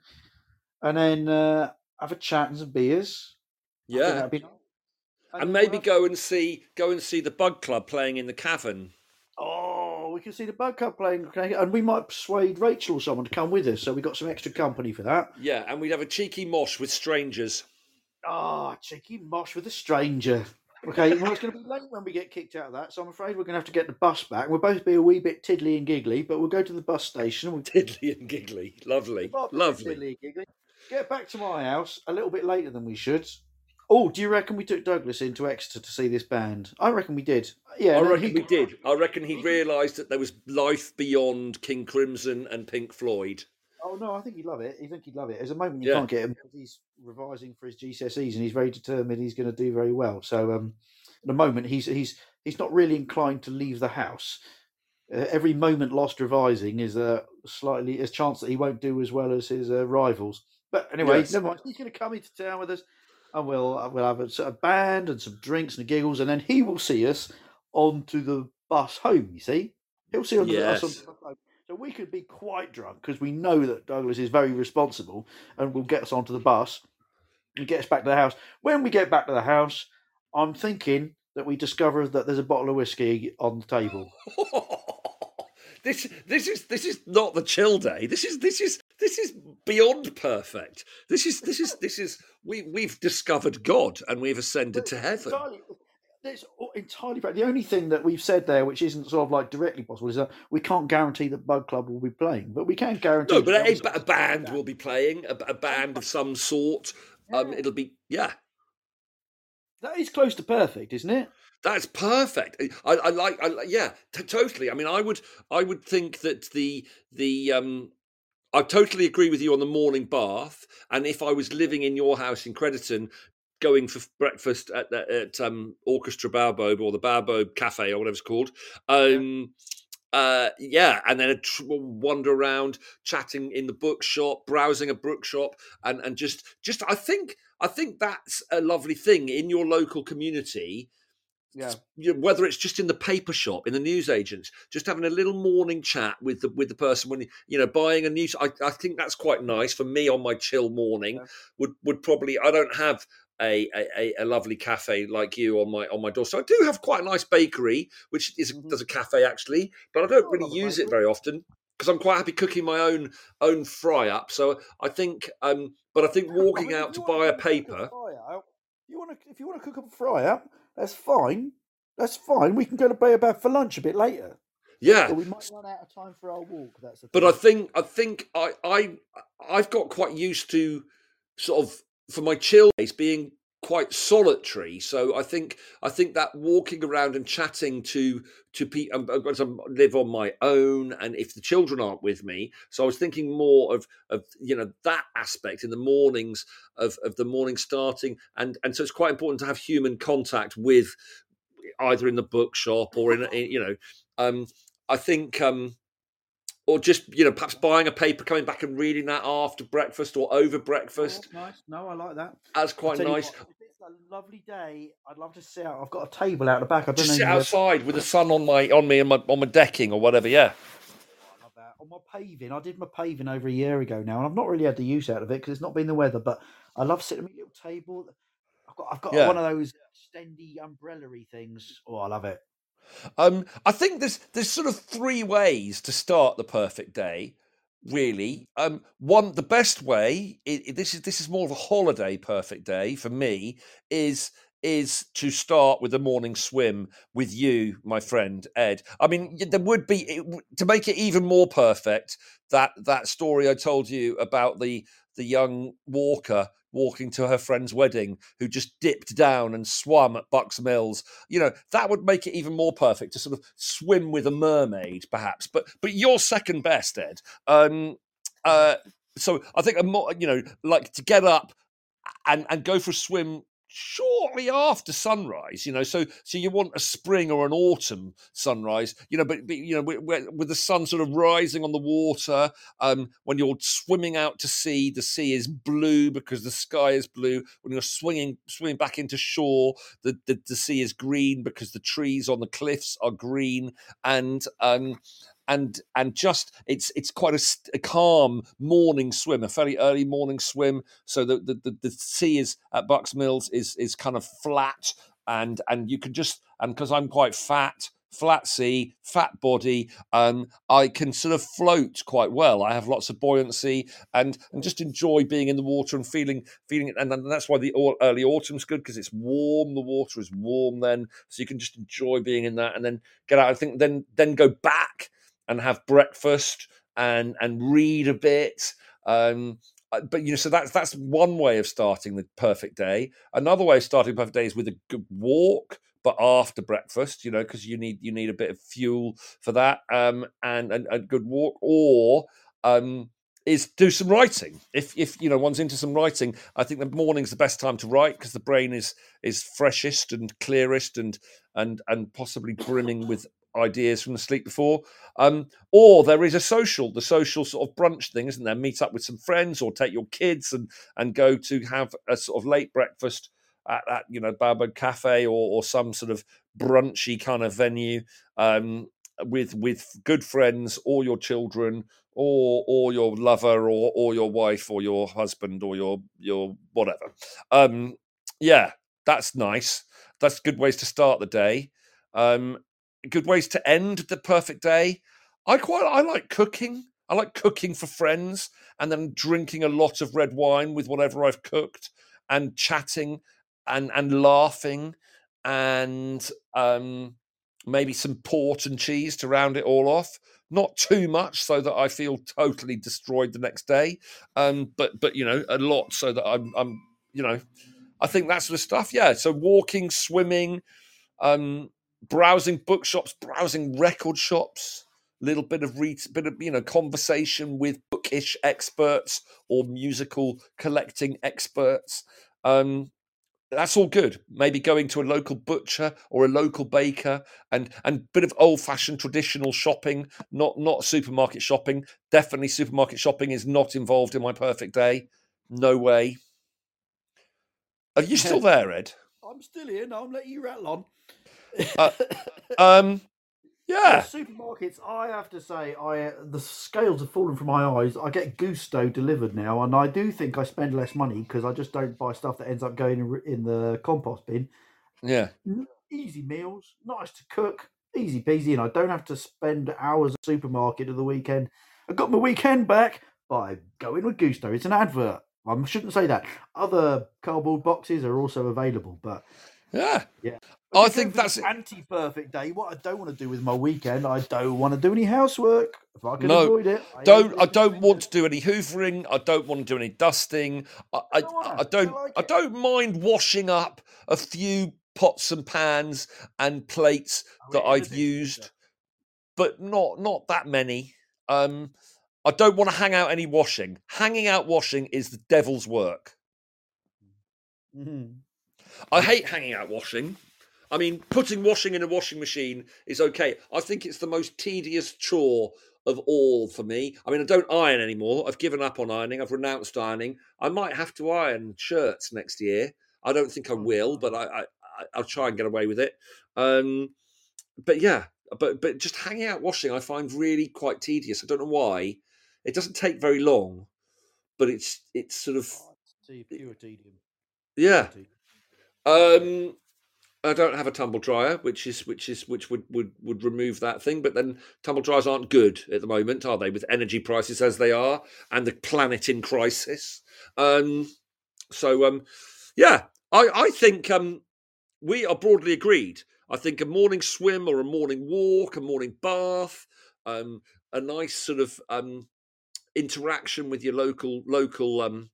and then uh, have a chat and some beers. Yeah. be nice. And then maybe go and see go and see the Bug Club playing in the cavern. Oh, we can see the Bug Club playing, and we might persuade Rachel or someone to come with us. So we got some extra company for that. Yeah, and we'd have a cheeky mosh with strangers. Ah, cheeky mosh with a stranger. Okay, well, it's going to be late when we get kicked out of that, so I'm afraid we're going to have to get the bus back. We'll both be a wee bit tiddly and giggly, but we'll go to the bus station. We'll Tiddly and giggly. Lovely. Lovely. tiddly and giggly. Get back to my house a little bit later than we should. Oh, do you reckon we took Douglas into Exeter to see this band? I reckon we did. Yeah, I reckon he- we did. I reckon he realised that there was life beyond King Crimson and Pink Floyd. Oh no, I think he'd love it. I think he'd love it. There's a moment you Yeah. can't get him because he's revising for his GCSEs and he's very determined he's going to do very well. So um, at the moment he's he's he's not really inclined to leave the house. Uh, every moment lost revising is a slightly a chance that he won't do as well as his uh, rivals. But anyway, Yes. never mind. He's going to come into town with us, and we'll uh, we'll have a, sort of band and some drinks and giggles, and then he will see us onto the bus home. You see, he'll see on the us on Yes. the bus home. So we could be quite drunk because we know that Douglas is very responsible and will get us onto the bus and get us back to the house. When we get back to the house, I'm thinking that we discover that there's a bottle of whiskey on the table. this this is this is not the chill day. This is this is this is beyond perfect. This is this is this is we we've discovered God and we've ascended to heaven. Entirely, it's entirely. The only thing that we've said there, which isn't sort of like directly possible, is that we can't guarantee that Bug Club will be playing, but we can guarantee. No, that but a, a band will be playing a, a band of some sort. Um, it'll be yeah. That is close to perfect, isn't it? That's perfect. I, I like. I, yeah, t- totally. I mean, I would. I would think that the the. um I totally agree with you on the morning bath. And if I was living in your house in Crediton, going for breakfast at at um, Orchestra Baobab or the Baobab Cafe or whatever it's called. Um, uh, yeah, and then a tr- wander around, chatting in the bookshop, browsing a bookshop, and and just just I think I think that's a lovely thing in your local community. Yeah. Whether it's just in the paper shop, in the newsagents, just having a little morning chat with the with the person when you know buying a news. I, I think that's quite nice for me on my chill morning. Yeah. Would would probably I don't have a, a a lovely cafe like you on my on my door. So I do have quite a nice bakery, which is Mhm. does a cafe actually, but I don't Oh, really use it very often because I'm quite happy cooking my own own fry up. So I think, um, but I think Yeah, I walking mean, out to buy a paper. you want to if you want to cook a fry up, that's fine. That's fine. We can go to Baobab for lunch a bit later. Yeah, But we might run out of time for our walk. That's but I think I think I I I've got quite used to sort of for my chill days being quite solitary. So I think I think that walking around and chatting to to people because I live on my own, and if the children aren't with me, so I was thinking more of of you know that aspect in the mornings of of the morning starting, and and so it's quite important to have human contact with either in the bookshop or in, in you know um I think um or just you know perhaps buying a paper coming back and reading that after breakfast or over Oh, breakfast that's nice. No, I like that. that's quite nice what, it's a lovely day, I'd love to sit out. I've got a table out the back. I don't just know. sit if you've ever- outside with the sun on my on me and my on my decking or whatever yeah oh, I love that. On my paving, I did my paving over a year ago now, and I've not really had the use out of it because it's not been the weather. But I love sitting at my little table. I've got, I've got Yeah. one of those extendy umbrella-y things. Oh, I love it. Um, I think there's there's sort of three ways to start the perfect day. Really, um, one the best way. i i- this is this is more of a holiday perfect day for me. Is is to start with a morning swim with you, my friend Ed. I mean, there would be it to make it even more perfect. That that story I told you about the the young walker walking to her friend's wedding who just dipped down and swam at Bucks Mills. You know that would make it even more perfect to sort of swim with a mermaid perhaps. But but you're second best ed. Um uh so i think a more you know like to get up and and go for a swim shortly after sunrise you know so so you want a spring or an autumn sunrise you know but, but you know with, with the sun sort of rising on the water um when you're swimming out to sea the sea is blue because the sky is blue. When you're swinging swimming back into shore the, the the sea is green because the trees on the cliffs are green. And um and and just it's it's quite a, a calm morning swim a fairly early morning swim. So the the, the, the sea is at bucks mills is is kind of flat and and you can just and because i'm quite fat flat sea fat body um i can sort of float quite well. I have lots of buoyancy and and just enjoy being in the water and feeling feeling it. And, then that's why the early autumn's good because it's warm the water is warm then. So you can just enjoy being in that and then get out i think then then go back and have breakfast and and read a bit um uh, but you know so that's that's one way of starting the perfect day. Another way of starting perfect day is with a good walk but after breakfast you know because you need you need a bit of fuel for that um and, and a good walk. Or um is do some writing. If if you know one's into some writing i think the morning's the best time to write because the brain is is freshest and clearest and and and possibly brimming with ideas from the sleep before um or there is a social the social sort of brunch thing isn't there meet up with some friends or take your kids and and go to have a sort of late breakfast at, at you know Baobab Cafe or, or some sort of brunchy kind of venue um, with with good friends or your children or or your lover or or your wife or your husband or your your whatever. Um, yeah, that's nice. That's good ways to start the day. Um, good ways to end the perfect day. I quite I like cooking. I like cooking for friends and then drinking a lot of red wine with whatever I've cooked and chatting and and laughing and um maybe some port and cheese to round it all off not too much so that i feel totally destroyed the next day um but but you know a lot so that i'm i'm you know i think that sort of stuff yeah so walking swimming um browsing bookshops browsing record shops little bit of read bit of you know conversation with bookish experts or musical collecting experts um that's all good. Maybe going to a local butcher or a local baker and and bit of old fashioned traditional shopping, not not supermarket shopping. Definitely supermarket shopping is not involved in my perfect day. No way. Are you still there, Ed? I'm still here. No, I'm letting you rattle on. Uh, Um, yeah. The supermarkets, I have to say, I the scales have fallen from my eyes. I get Gousto delivered now, and I do think I spend less money because I just don't buy stuff that ends up going in, in the compost bin. Yeah. Easy meals, nice to cook, easy peasy, and I don't have to spend hours at the supermarket at the weekend. I got my weekend back by going with Gousto. It's an advert. I shouldn't say that. Other cardboard boxes are also available, but Yeah. yeah. I think that's an anti-perfect day. What I don't want to do with my weekend, I don't want to do any housework. If I can No, avoid it, I don't I don't want to do any hoovering. I don't want to do any dusting. I I, I don't I like I don't mind washing up a few pots and pans and plates that yeah, in the I've used, but not not that many. Um, I don't want to hang out any washing. Hanging out washing is the devil's work. Mhm. I hate hanging out washing. I mean, putting washing in a washing machine is okay. I think it's the most tedious chore of all for me. I mean, I don't iron anymore. I've given up on ironing. I've renounced ironing. I might have to iron shirts next year. I don't think I will, but I, I I- I'll try and get away with it. Um, but yeah, but but just hanging out washing, I find really quite tedious. I don't know why. It doesn't take very long, but it's it's sort of Oh, it's pure tedium. yeah. Um, I don't have a tumble dryer, which is which is which would would would remove that thing. But then tumble dryers aren't good at the moment, are they? With energy prices as they are and the planet in crisis. Um, so um, yeah, I I think um we are broadly agreed. I think a morning swim or a morning walk, a morning bath, um, a nice sort of um interaction with your local local um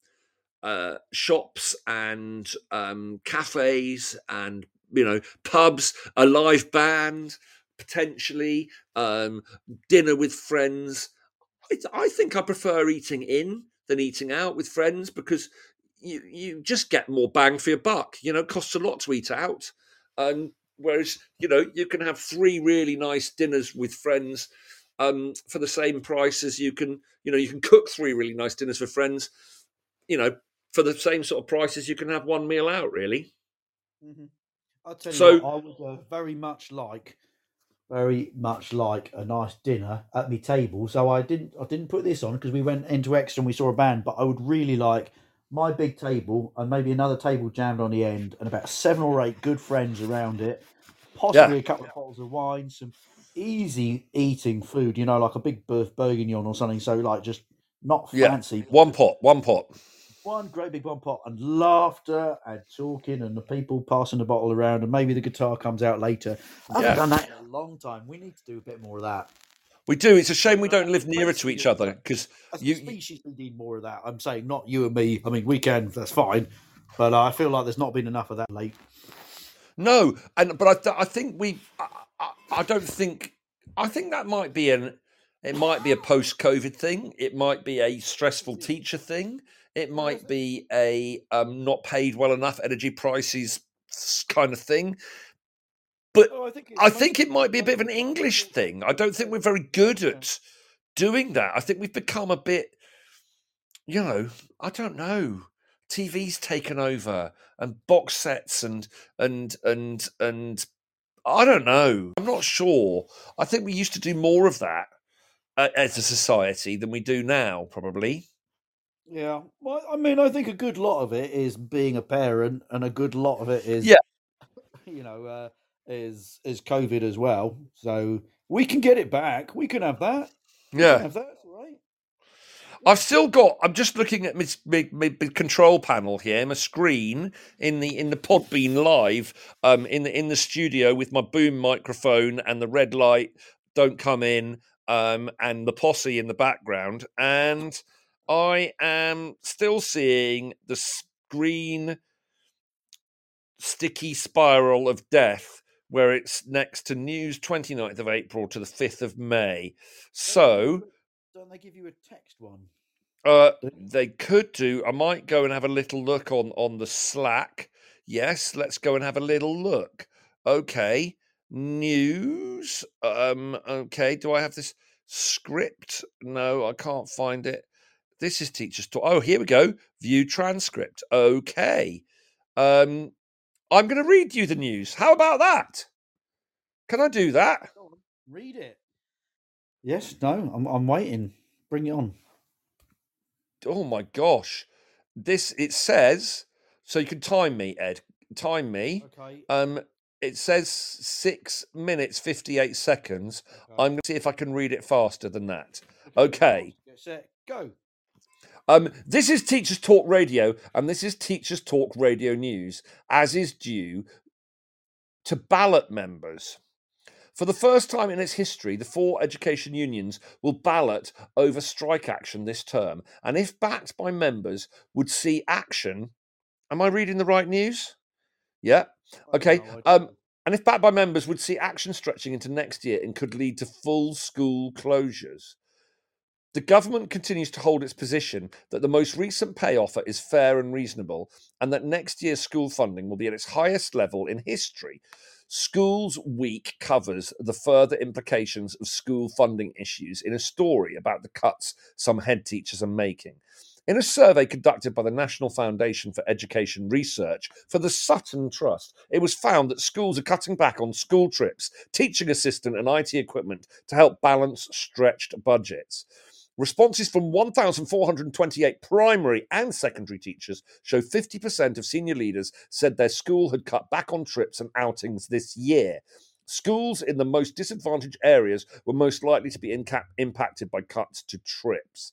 uh, shops and um, cafes and you know pubs, a live band potentially, um, dinner with friends. I, I think I prefer eating in than eating out with friends because you you just get more bang for your buck. You know, it costs a lot to eat out, and whereas you know you can have three really nice dinners with friends um, for the same price as you can. You know, you can cook three really nice dinners for friends. You know, for the same sort of prices, you can have one meal out. Really, Mhm. I'll tell you So- what, I would uh, very much like, very much like a nice dinner at my table. So I didn't, I didn't put this on because we went into Exeter and we saw a band. But I would really like my big table and maybe another table jammed on the end, and about seven or eight good friends around it. Possibly a couple of bottles of wine, some easy eating food. You know, like a big birth bourguignon or something. So like just not fancy. but one pot, one pot. One great big one pot and laughter and talking and the people passing the bottle around and maybe the guitar comes out later. I haven't Yeah. done that in a long time. We need to do a bit more of that. We do. It's a shame we don't live nearer to each other because You- species, we need more of that. I'm saying not you and me. I mean, we can. That's fine. But uh, I feel like there's not been enough of that late. No, and but I, I think we. I, I, I don't think. I think that might be an. It might be a post-COVID thing. It might be a stressful teacher thing. It might be a um, not paid well enough energy prices kind of thing. But Oh, I think I think it might be a bit of an English thing. I don't think we're very good at doing that. I think we've become a bit, you know, I don't know. TV's taken over and box sets and and and and I don't know. I'm not sure. I think we used to do more of that uh, as a society than we do now, probably. Yeah. Well, I mean, I think a good lot of it is being a parent, and a good lot of it is, Yeah. you know, uh, is is COVID as well. So we can get it back. We can have that. We Yeah. have that. I've still got. I'm just looking at my, my, my big control panel here, my screen in the in the Podbean live, um, in the in the studio with my boom microphone and the red light. Don't come in, um, and the posse in the background, and I am still seeing the screen sticky spiral of death where it's next to news 29th of April to the 5th of May. So. don't they give you a text one? Uh, they could do. I might go and have a little look on on the Slack. Yes, let's go and have a little look. Okay, news. Um, okay, do I have this script? No, I can't find it. This is teachers talk. Oh, here we go. View transcript. Okay. Um, I'm going to read you the news. How about that? Can I do that? Read it. Yes, no, I'm, I'm waiting. Bring it on. Oh my gosh. This, it says, so you can time me, Ed. Time me. Okay. Um, it says six minutes, 58 seconds. I'm going to see if I can read it faster than that. Okay. Get set, go. Um, this is Teachers Talk Radio, and this is Teachers Talk Radio News, as is due to ballot members. For the first time in its history, the four education unions will ballot over strike action this term, and if backed by members, would see action. Am I reading the right news? Yeah. Okay. Um, and if backed by members, would see action stretching into next year and could lead to full school closures. The government continues to hold its position that the most recent pay offer is fair and reasonable, and that next year's school funding will be at its highest level in history. Schools Week covers the further implications of school funding issues in a story about the cuts some head teachers are making. In a survey conducted by the National Foundation for Education Research for the Sutton Trust, it was found that schools are cutting back on school trips, teaching assistant, and IT equipment to help balance stretched budgets. Responses from 1,428 primary and secondary teachers show 50% of senior leaders said their school had cut back on trips and outings this year. Schools in the most disadvantaged areas were most likely to be inca- impacted by cuts to trips.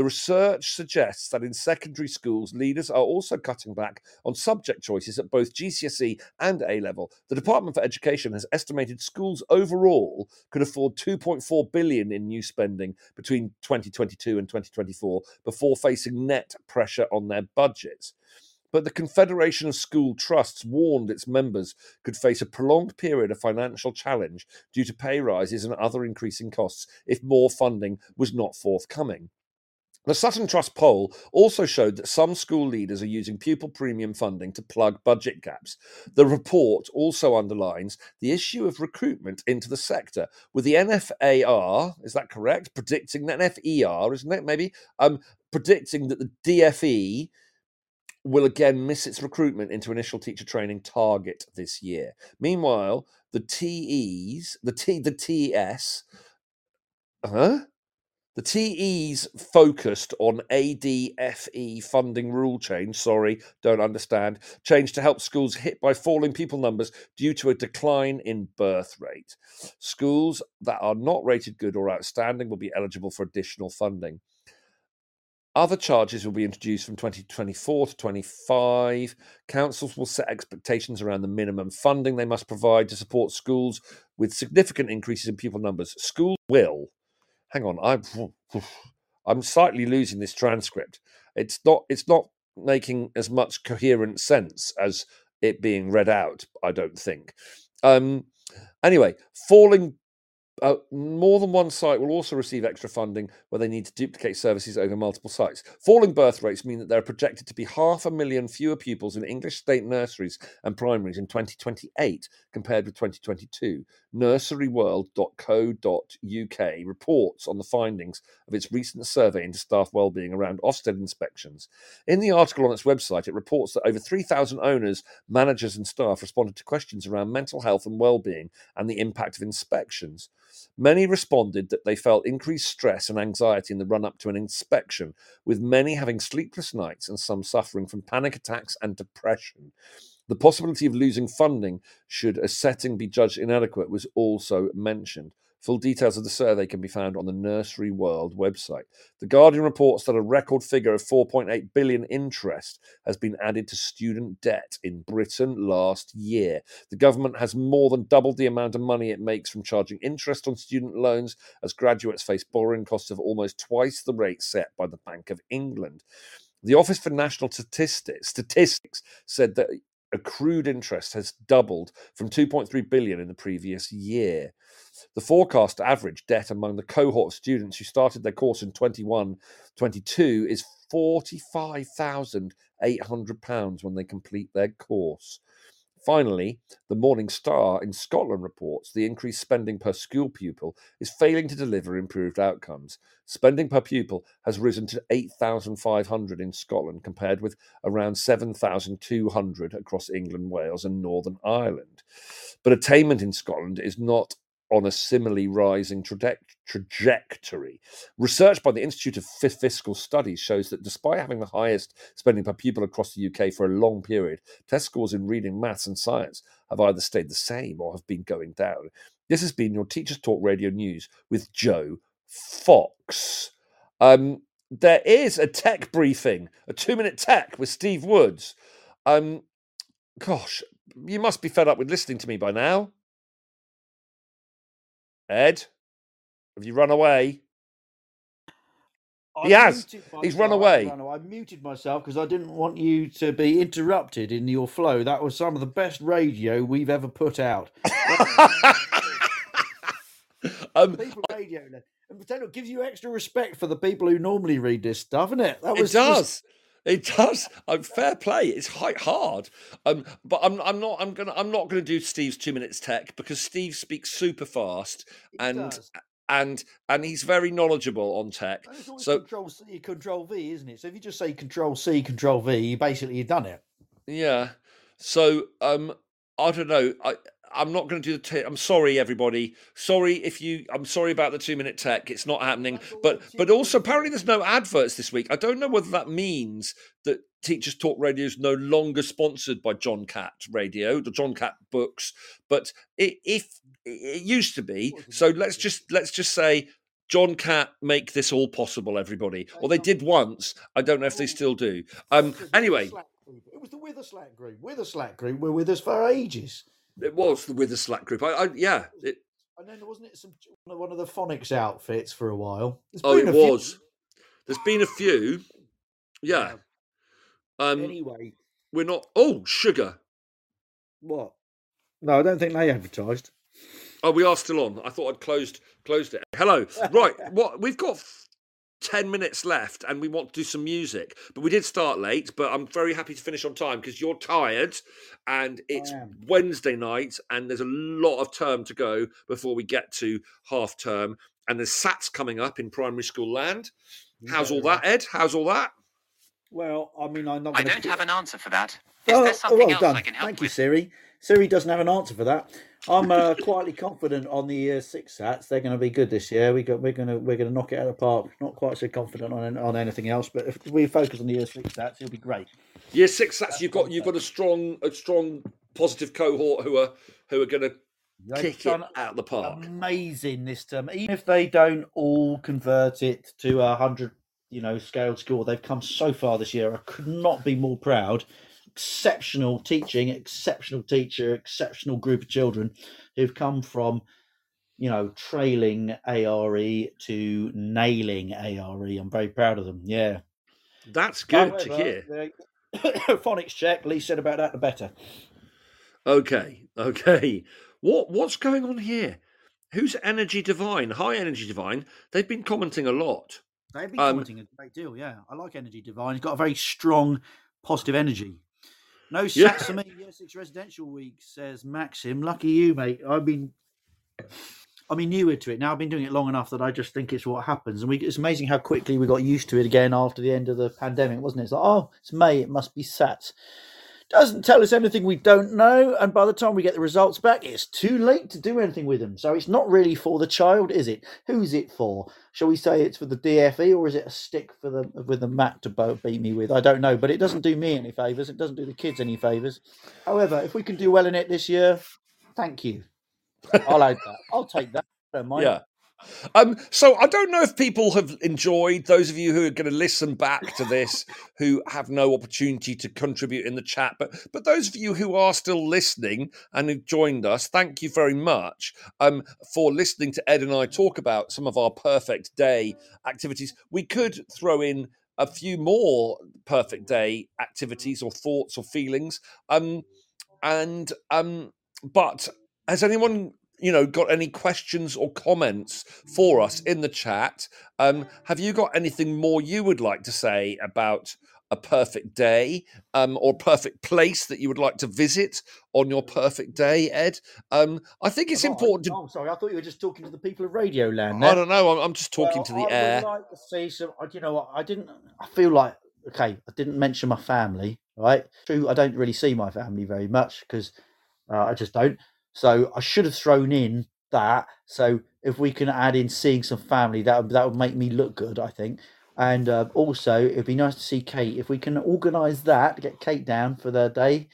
The research suggests that in secondary schools, leaders are also cutting back on subject choices at both GCSE and A level. The Department for Education has estimated schools overall could afford 2.4 billion in new spending between 2022 and 2024 before facing net pressure on their budgets. But the Confederation of School Trusts warned its members could face a prolonged period of financial challenge due to pay rises and other increasing costs if more funding was not forthcoming. The Sutton Trust poll also showed that some school leaders are using pupil premium funding to plug budget gaps. The report also underlines the issue of recruitment into the sector, with the NFAR, is that correct? Predicting that NFER, isn't it? Maybe um, predicting that the DFE will again miss its recruitment into initial teacher training target this year. Meanwhile, the TEs, the T, the TS, huh? The TEs focused on ADFE funding rule change. Sorry, don't understand. Change to help schools hit by falling pupil numbers due to a decline in birth rate. Schools that are not rated good or outstanding will be eligible for additional funding. Other charges will be introduced from 2024 to 25. Councils will set expectations around the minimum funding they must provide to support schools with significant increases in pupil numbers. Schools will. Hang on, I'm I'm slightly losing this transcript. It's not it's not making as much coherent sense as it being read out. I don't think. Um, anyway, falling uh, more than one site will also receive extra funding where they need to duplicate services over multiple sites. Falling birth rates mean that there are projected to be half a million fewer pupils in English state nurseries and primaries in 2028 compared with 2022. Nurseryworld.co.uk reports on the findings of its recent survey into staff wellbeing around Ofsted inspections. In the article on its website, it reports that over 3,000 owners, managers, and staff responded to questions around mental health and well-being and the impact of inspections. Many responded that they felt increased stress and anxiety in the run up to an inspection, with many having sleepless nights and some suffering from panic attacks and depression. The possibility of losing funding should a setting be judged inadequate was also mentioned. Full details of the survey can be found on the Nursery World website. The Guardian reports that a record figure of 4.8 billion interest has been added to student debt in Britain last year. The government has more than doubled the amount of money it makes from charging interest on student loans as graduates face borrowing costs of almost twice the rate set by the Bank of England. The Office for National Statistics, Statistics said that accrued interest has doubled from 2.3 billion in the previous year. The forecast average debt among the cohort of students who started their course in 21 22 is £45,800 when they complete their course. Finally, the Morning Star in Scotland reports the increased spending per school pupil is failing to deliver improved outcomes. Spending per pupil has risen to 8,500 in Scotland compared with around 7,200 across England, Wales, and Northern Ireland. But attainment in Scotland is not on a similarly rising trajectory. Research by the Institute of Fiscal Studies shows that despite having the highest spending per pupil across the UK for a long period, test scores in reading, maths, and science have either stayed the same or have been going down. This has been your Teachers Talk Radio News with Joe Fox. Um, there is a tech briefing, a two minute tech with Steve Woods. Um, gosh, you must be fed up with listening to me by now. Ed, have you run away? He has. He's run away. I muted myself because I didn't want you to be interrupted in your flow. That was some of the best radio we've ever put out. um, people radio. And it gives you extra respect for the people who normally read this stuff, isn't it? That was it does. Just, it does. I'm fair play. It's quite hard. Um, but I'm I'm not I'm gonna I'm not gonna do Steve's two minutes tech because Steve speaks super fast and does. and and he's very knowledgeable on tech. So control C, control V, isn't it? So if you just say control C, control V, you basically you've done it. Yeah. So um I don't know. I I'm not going to do the. T- I'm sorry, everybody. Sorry if you. I'm sorry about the two minute tech. It's not happening. But but also apparently there's no adverts this week. I don't know whether that means that Teachers Talk Radio is no longer sponsored by John Catt Radio, the John Catt books. But it, if it used to be, so let's just let's just say John Catt make this all possible, everybody. Or they did once. I don't know if they still do. Um. Anyway, it was the Witherslack group. Witherslack group were with us for ages. It was with the Witherslack group. I, I yeah. It, and then wasn't it some one of the Phonics outfits for a while? There's oh, it was. Few... There's been a few. Yeah. Um, anyway, we're not. Oh, sugar. What? No, I don't think they advertised. Oh, we are still on. I thought I'd closed closed it. Hello. Right. what we've got 10 minutes left and we want to do some music. But we did start late, but I'm very happy to finish on time because you're tired and it's Wednesday night and there's a lot of term to go before we get to half term. And there's SATs coming up in primary school land. How's all that, Ed? How's all that? Well, I mean, I'm not. I don't have an answer for that. Is oh, there oh, something well else done. I can help Thank with? you, Siri. Siri doesn't have an answer for that. I'm uh, quietly confident on the uh, six sats. They're going to be good this year. We got we're going to we're going to knock it out of the park. Not quite so confident on on anything else, but if we focus on the year six sats, it'll be great. Year six sats, you've got you've got a strong a strong positive cohort who are who are going to They've kick it out of the park. Amazing this term. Even if they don't all convert it to a hundred, you know, scaled score, they've come so far this year. I could not be more proud exceptional teaching, exceptional teacher, exceptional group of children who've come from, you know, trailing ARE to nailing ARE. I'm very proud of them. Yeah. That's good However, to hear. phonics check. Lee said about that, the better. Okay. Okay. What what's going on here? Who's Energy Divine? High Energy Divine. They've been commenting a lot. They've been um, commenting a great deal. Yeah, I like Energy Divine. He's got a very strong, positive energy. No sats yeah. me. Year six residential week says Maxim. Lucky you, mate. I've been, I mean, newer to it now. I've been doing it long enough that I just think it's what happens. And we, it's amazing how quickly we got used to it again after the end of the pandemic, wasn't it? It's like, oh, it's May. It must be sats doesn't tell us anything we don't know, and by the time we get the results back, it's too late to do anything with them. So it's not really for the child, is it? Who's it for? Shall we say it's for the DFE, or is it a stick for the with the mat to beat me with? I don't know, but it doesn't do me any favors. It doesn't do the kids any favors. However, if we can do well in it this year, thank you. I'll add that. I'll take that. Don't Yeah. Um, so I don't know if people have enjoyed those of you who are going to listen back to this who have no opportunity to contribute in the chat, but but those of you who are still listening and who've joined us, thank you very much um, for listening to Ed and I talk about some of our perfect day activities. We could throw in a few more perfect day activities or thoughts or feelings, um, and um, but has anyone you know, got any questions or comments for us in the chat. Um, have you got anything more you would like to say about a perfect day um, or perfect place that you would like to visit on your perfect day, Ed? Um, I think it's Oh, I- important to. Oh, sorry, I thought you were just talking to the people of Radio Land. I there. don't know. I'm, I'm just talking Well, to the air. I air. Would like to see some. You know what? I didn't. I feel like okay. I didn't mention my family. Right? True. I don't really see my family very much because uh, I just don't. So I should have thrown in that. So if we can add in seeing some family, that would, that would make me look good. I think. And uh, also, it'd be nice to see Kate. If we can organise that, get Kate down for the day,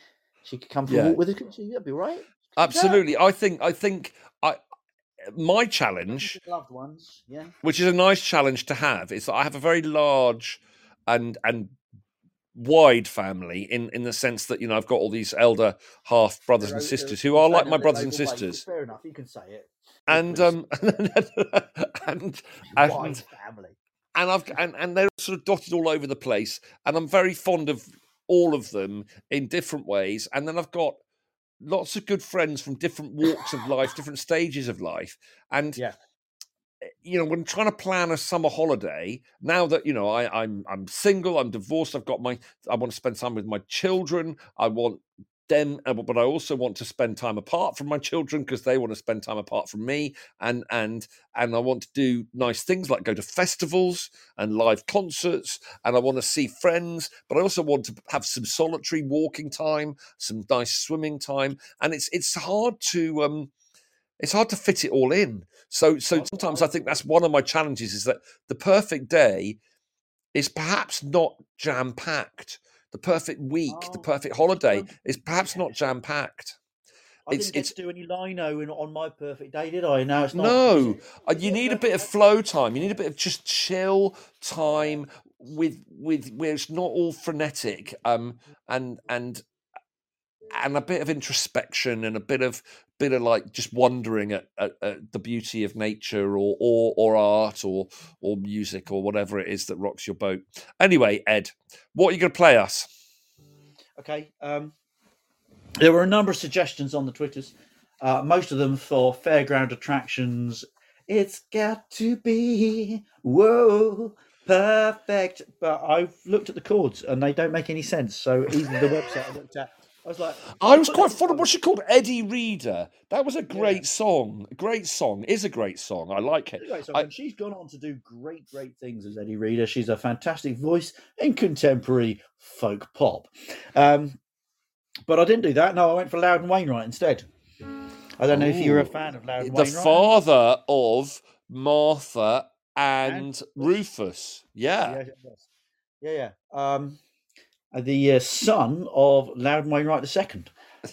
she could come for Yeah. a walk with us. she? That'd be right. Absolutely. I think. I think. I. My challenge Loved ones. Yeah. which is a nice challenge to have is that I have a very large and and wide family in in the sense that you know I've got all these elder half brothers and sisters who are like my brothers and sisters Fair enough. You can say it. and um and Wide and family. and I've and, and they're sort of dotted all over the place and I'm very fond of all of them in different ways and then I've got lots of good friends from different walks of life different stages of life and Yeah. You know, when trying to plan a summer holiday, now that you know I, I'm I'm single, I'm divorced, I've got my I want to spend time with my children. I want them, uh, but I also want to spend time apart from my children because they want to spend time apart from me, and and and I want to do nice things like go to festivals and live concerts, and I want to see friends, but I also want to have some solitary walking time, some nice swimming time, and it's it's hard to um it's hard to fit it all in. So so sometimes I think that's one of my challenges is that the perfect day is perhaps not jam packed. The perfect week, the Oh, perfect holiday is perhaps not jam packed. I It's- didn't get it's- to do any lino in, on my perfect day, did I? No, it's not. No, uh, you need a bit of flow time. You need a bit of just chill time with with where it's not all frenetic. Um, and and and a bit of introspection and a bit of bit of like just wondering at, at, at the beauty of nature or, or or art or or music or whatever it is that rocks your boat. Anyway, Ed, what are you going to play us? Okay. Um, there were a number of suggestions on the Twitters, uh, most of them for fairground attractions. It's got to be whoa perfect, but I've looked at the chords and they don't make any sense. So even the website I looked at, I was like, I was quite fond of what she called Eddie Reader. That was a great song. A great song. Is a great song. I like it. I- and she's gone on to do great, great things as Eddie Reader. She's a fantastic voice in contemporary folk pop. Um, but I didn't do that. No, I went for Loudon Wainwright instead. I don't know if you're a fan of Loudon the Wainwright. father of Martha and, And Rufus. Yeah. Yeah, yeah, yeah. Um, the uh, son of Loudon Wainwright II.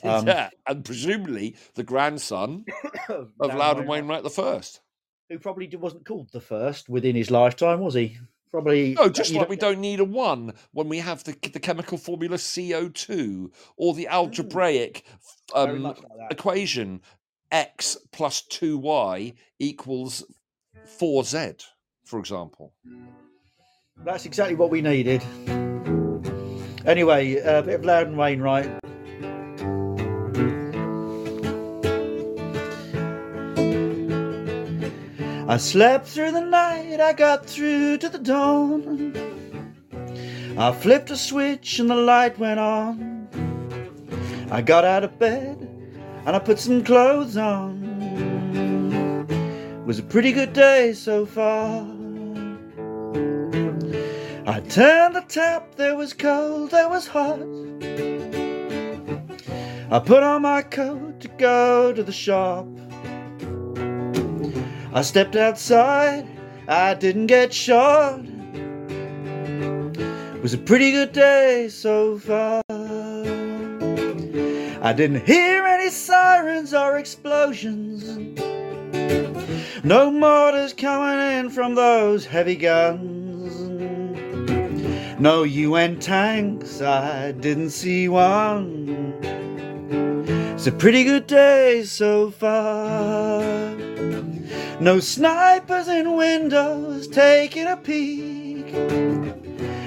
Um, yeah. And presumably the grandson of Loudon Wainwright the first. who probably wasn't called the first within his lifetime, was he? Probably. No, just you like we don't need a one when we have the the chemical formula CO2 or the algebraic um, like equation x plus 2y equals 4z, for example. That's exactly what we needed. Anyway, a bit of Loud Loudon Wainwright. I slept through the night, I got through to the dawn. I flipped a switch and the light went on. I got out of bed and I put some clothes on. It was a pretty good day so far. I turned the tap, there was cold, there was hot. I put on my coat to go to the shop. I stepped outside, I didn't get shot. It was a pretty good day so far. I didn't hear any sirens or explosions. No mortars coming in from those heavy guns. No UN tanks, I didn't see one. It's a pretty good day so far. No snipers in windows taking a peek.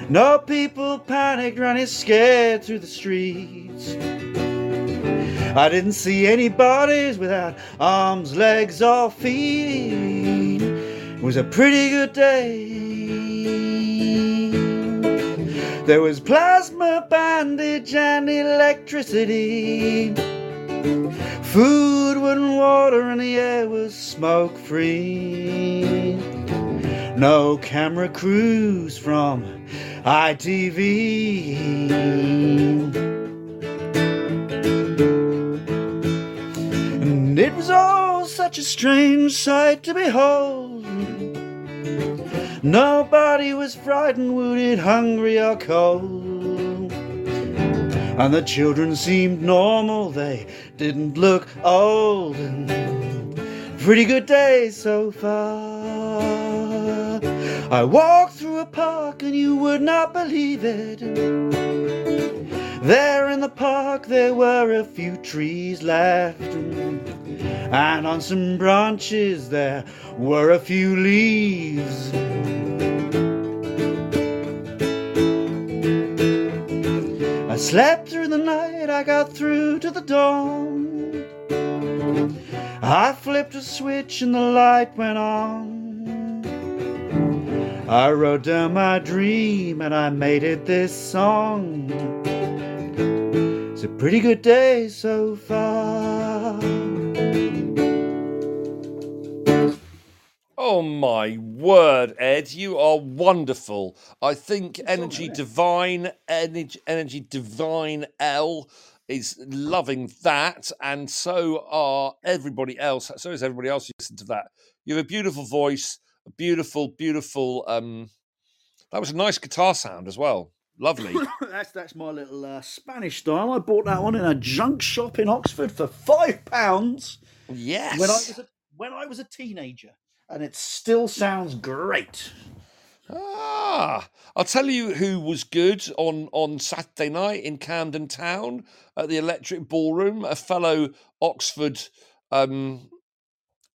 No people panicked running scared through the streets. I didn't see any bodies without arms, legs, or feet. It was a pretty good day. There was plasma bandage and electricity. Food and water, and the air was smoke free. No camera crews from ITV. And it was all such a strange sight to behold. Nobody was frightened, wounded, hungry, or cold. And the children seemed normal, they didn't look old. Pretty good day so far. I walked through a park and you would not believe it. There in the park there were a few trees left, and on some branches there were a few leaves. I slept through the night, I got through to the dawn. I flipped a switch and the light went on. I wrote down my dream and I made it this song. It's a pretty good day so far. Oh my word, Ed, you are wonderful. I think Energy Divine, Energy, Energy Divine L is loving that, and so are everybody else. So is everybody else who listen to that. You have a beautiful voice beautiful, beautiful. Um, that was a nice guitar sound as well. Lovely. that's that's my little uh, Spanish style. I bought that one in a junk shop in Oxford for five pounds. Yes. When I was a, when I was a teenager, and it still sounds great. Ah, I'll tell you who was good on on Saturday night in Camden Town at the Electric Ballroom. A fellow Oxford um,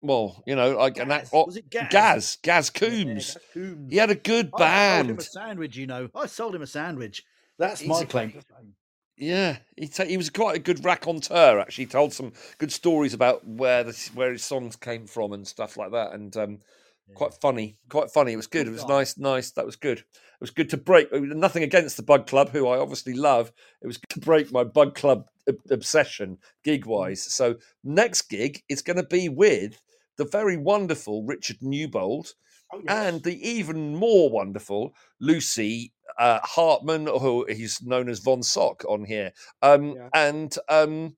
well, you know, like Gaz. an oh, was it Gaz? Gaz, Gaz Coombs. Yeah, Gaz Coombs. He had a good band. I sold him a sandwich, you know. I sold him a sandwich. That's He's my claim. Yeah, he he was quite a good raconteur. Actually, he told some good stories about where the where his songs came from and stuff like that, and um, yeah. quite funny. Quite funny. It was good. it was nice. Nice. That was good. It was good to break. Nothing against the Bug Club, who I obviously love. It was good to break my Bug Club obsession gig wise. Mm. So next gig is going to be with the very wonderful Richard Newbold, oh, yes. and the even more wonderful Lucy uh, Hartman, who he's known as Von Sock on here. Um, yeah. And um,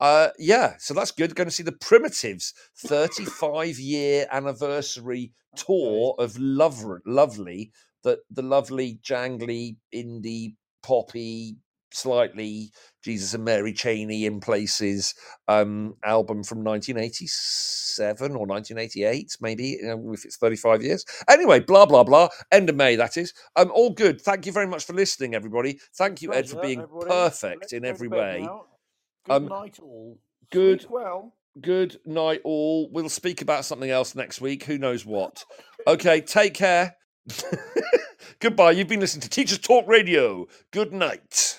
uh, yeah, so that's good. Going to see the Primitives 35 year anniversary tour of Love, Lovely, that the lovely, jangly, indie, poppy, slightly Jesus and Mary Chain-y in places um, album from 1987 or 1988, maybe you know, if it's 35 years. Anyway, blah blah blah. End of May, that is. Um, all good. Thank you very much for listening, everybody. Thank you, Ed, for being everybody. perfect Let's in every way. Good um, night, all. Good. Sleep well. Good night, all. We'll speak about something else next week. Who knows what? Okay, take care. Goodbye. You've been listening to Teachers Talk Radio. Good night.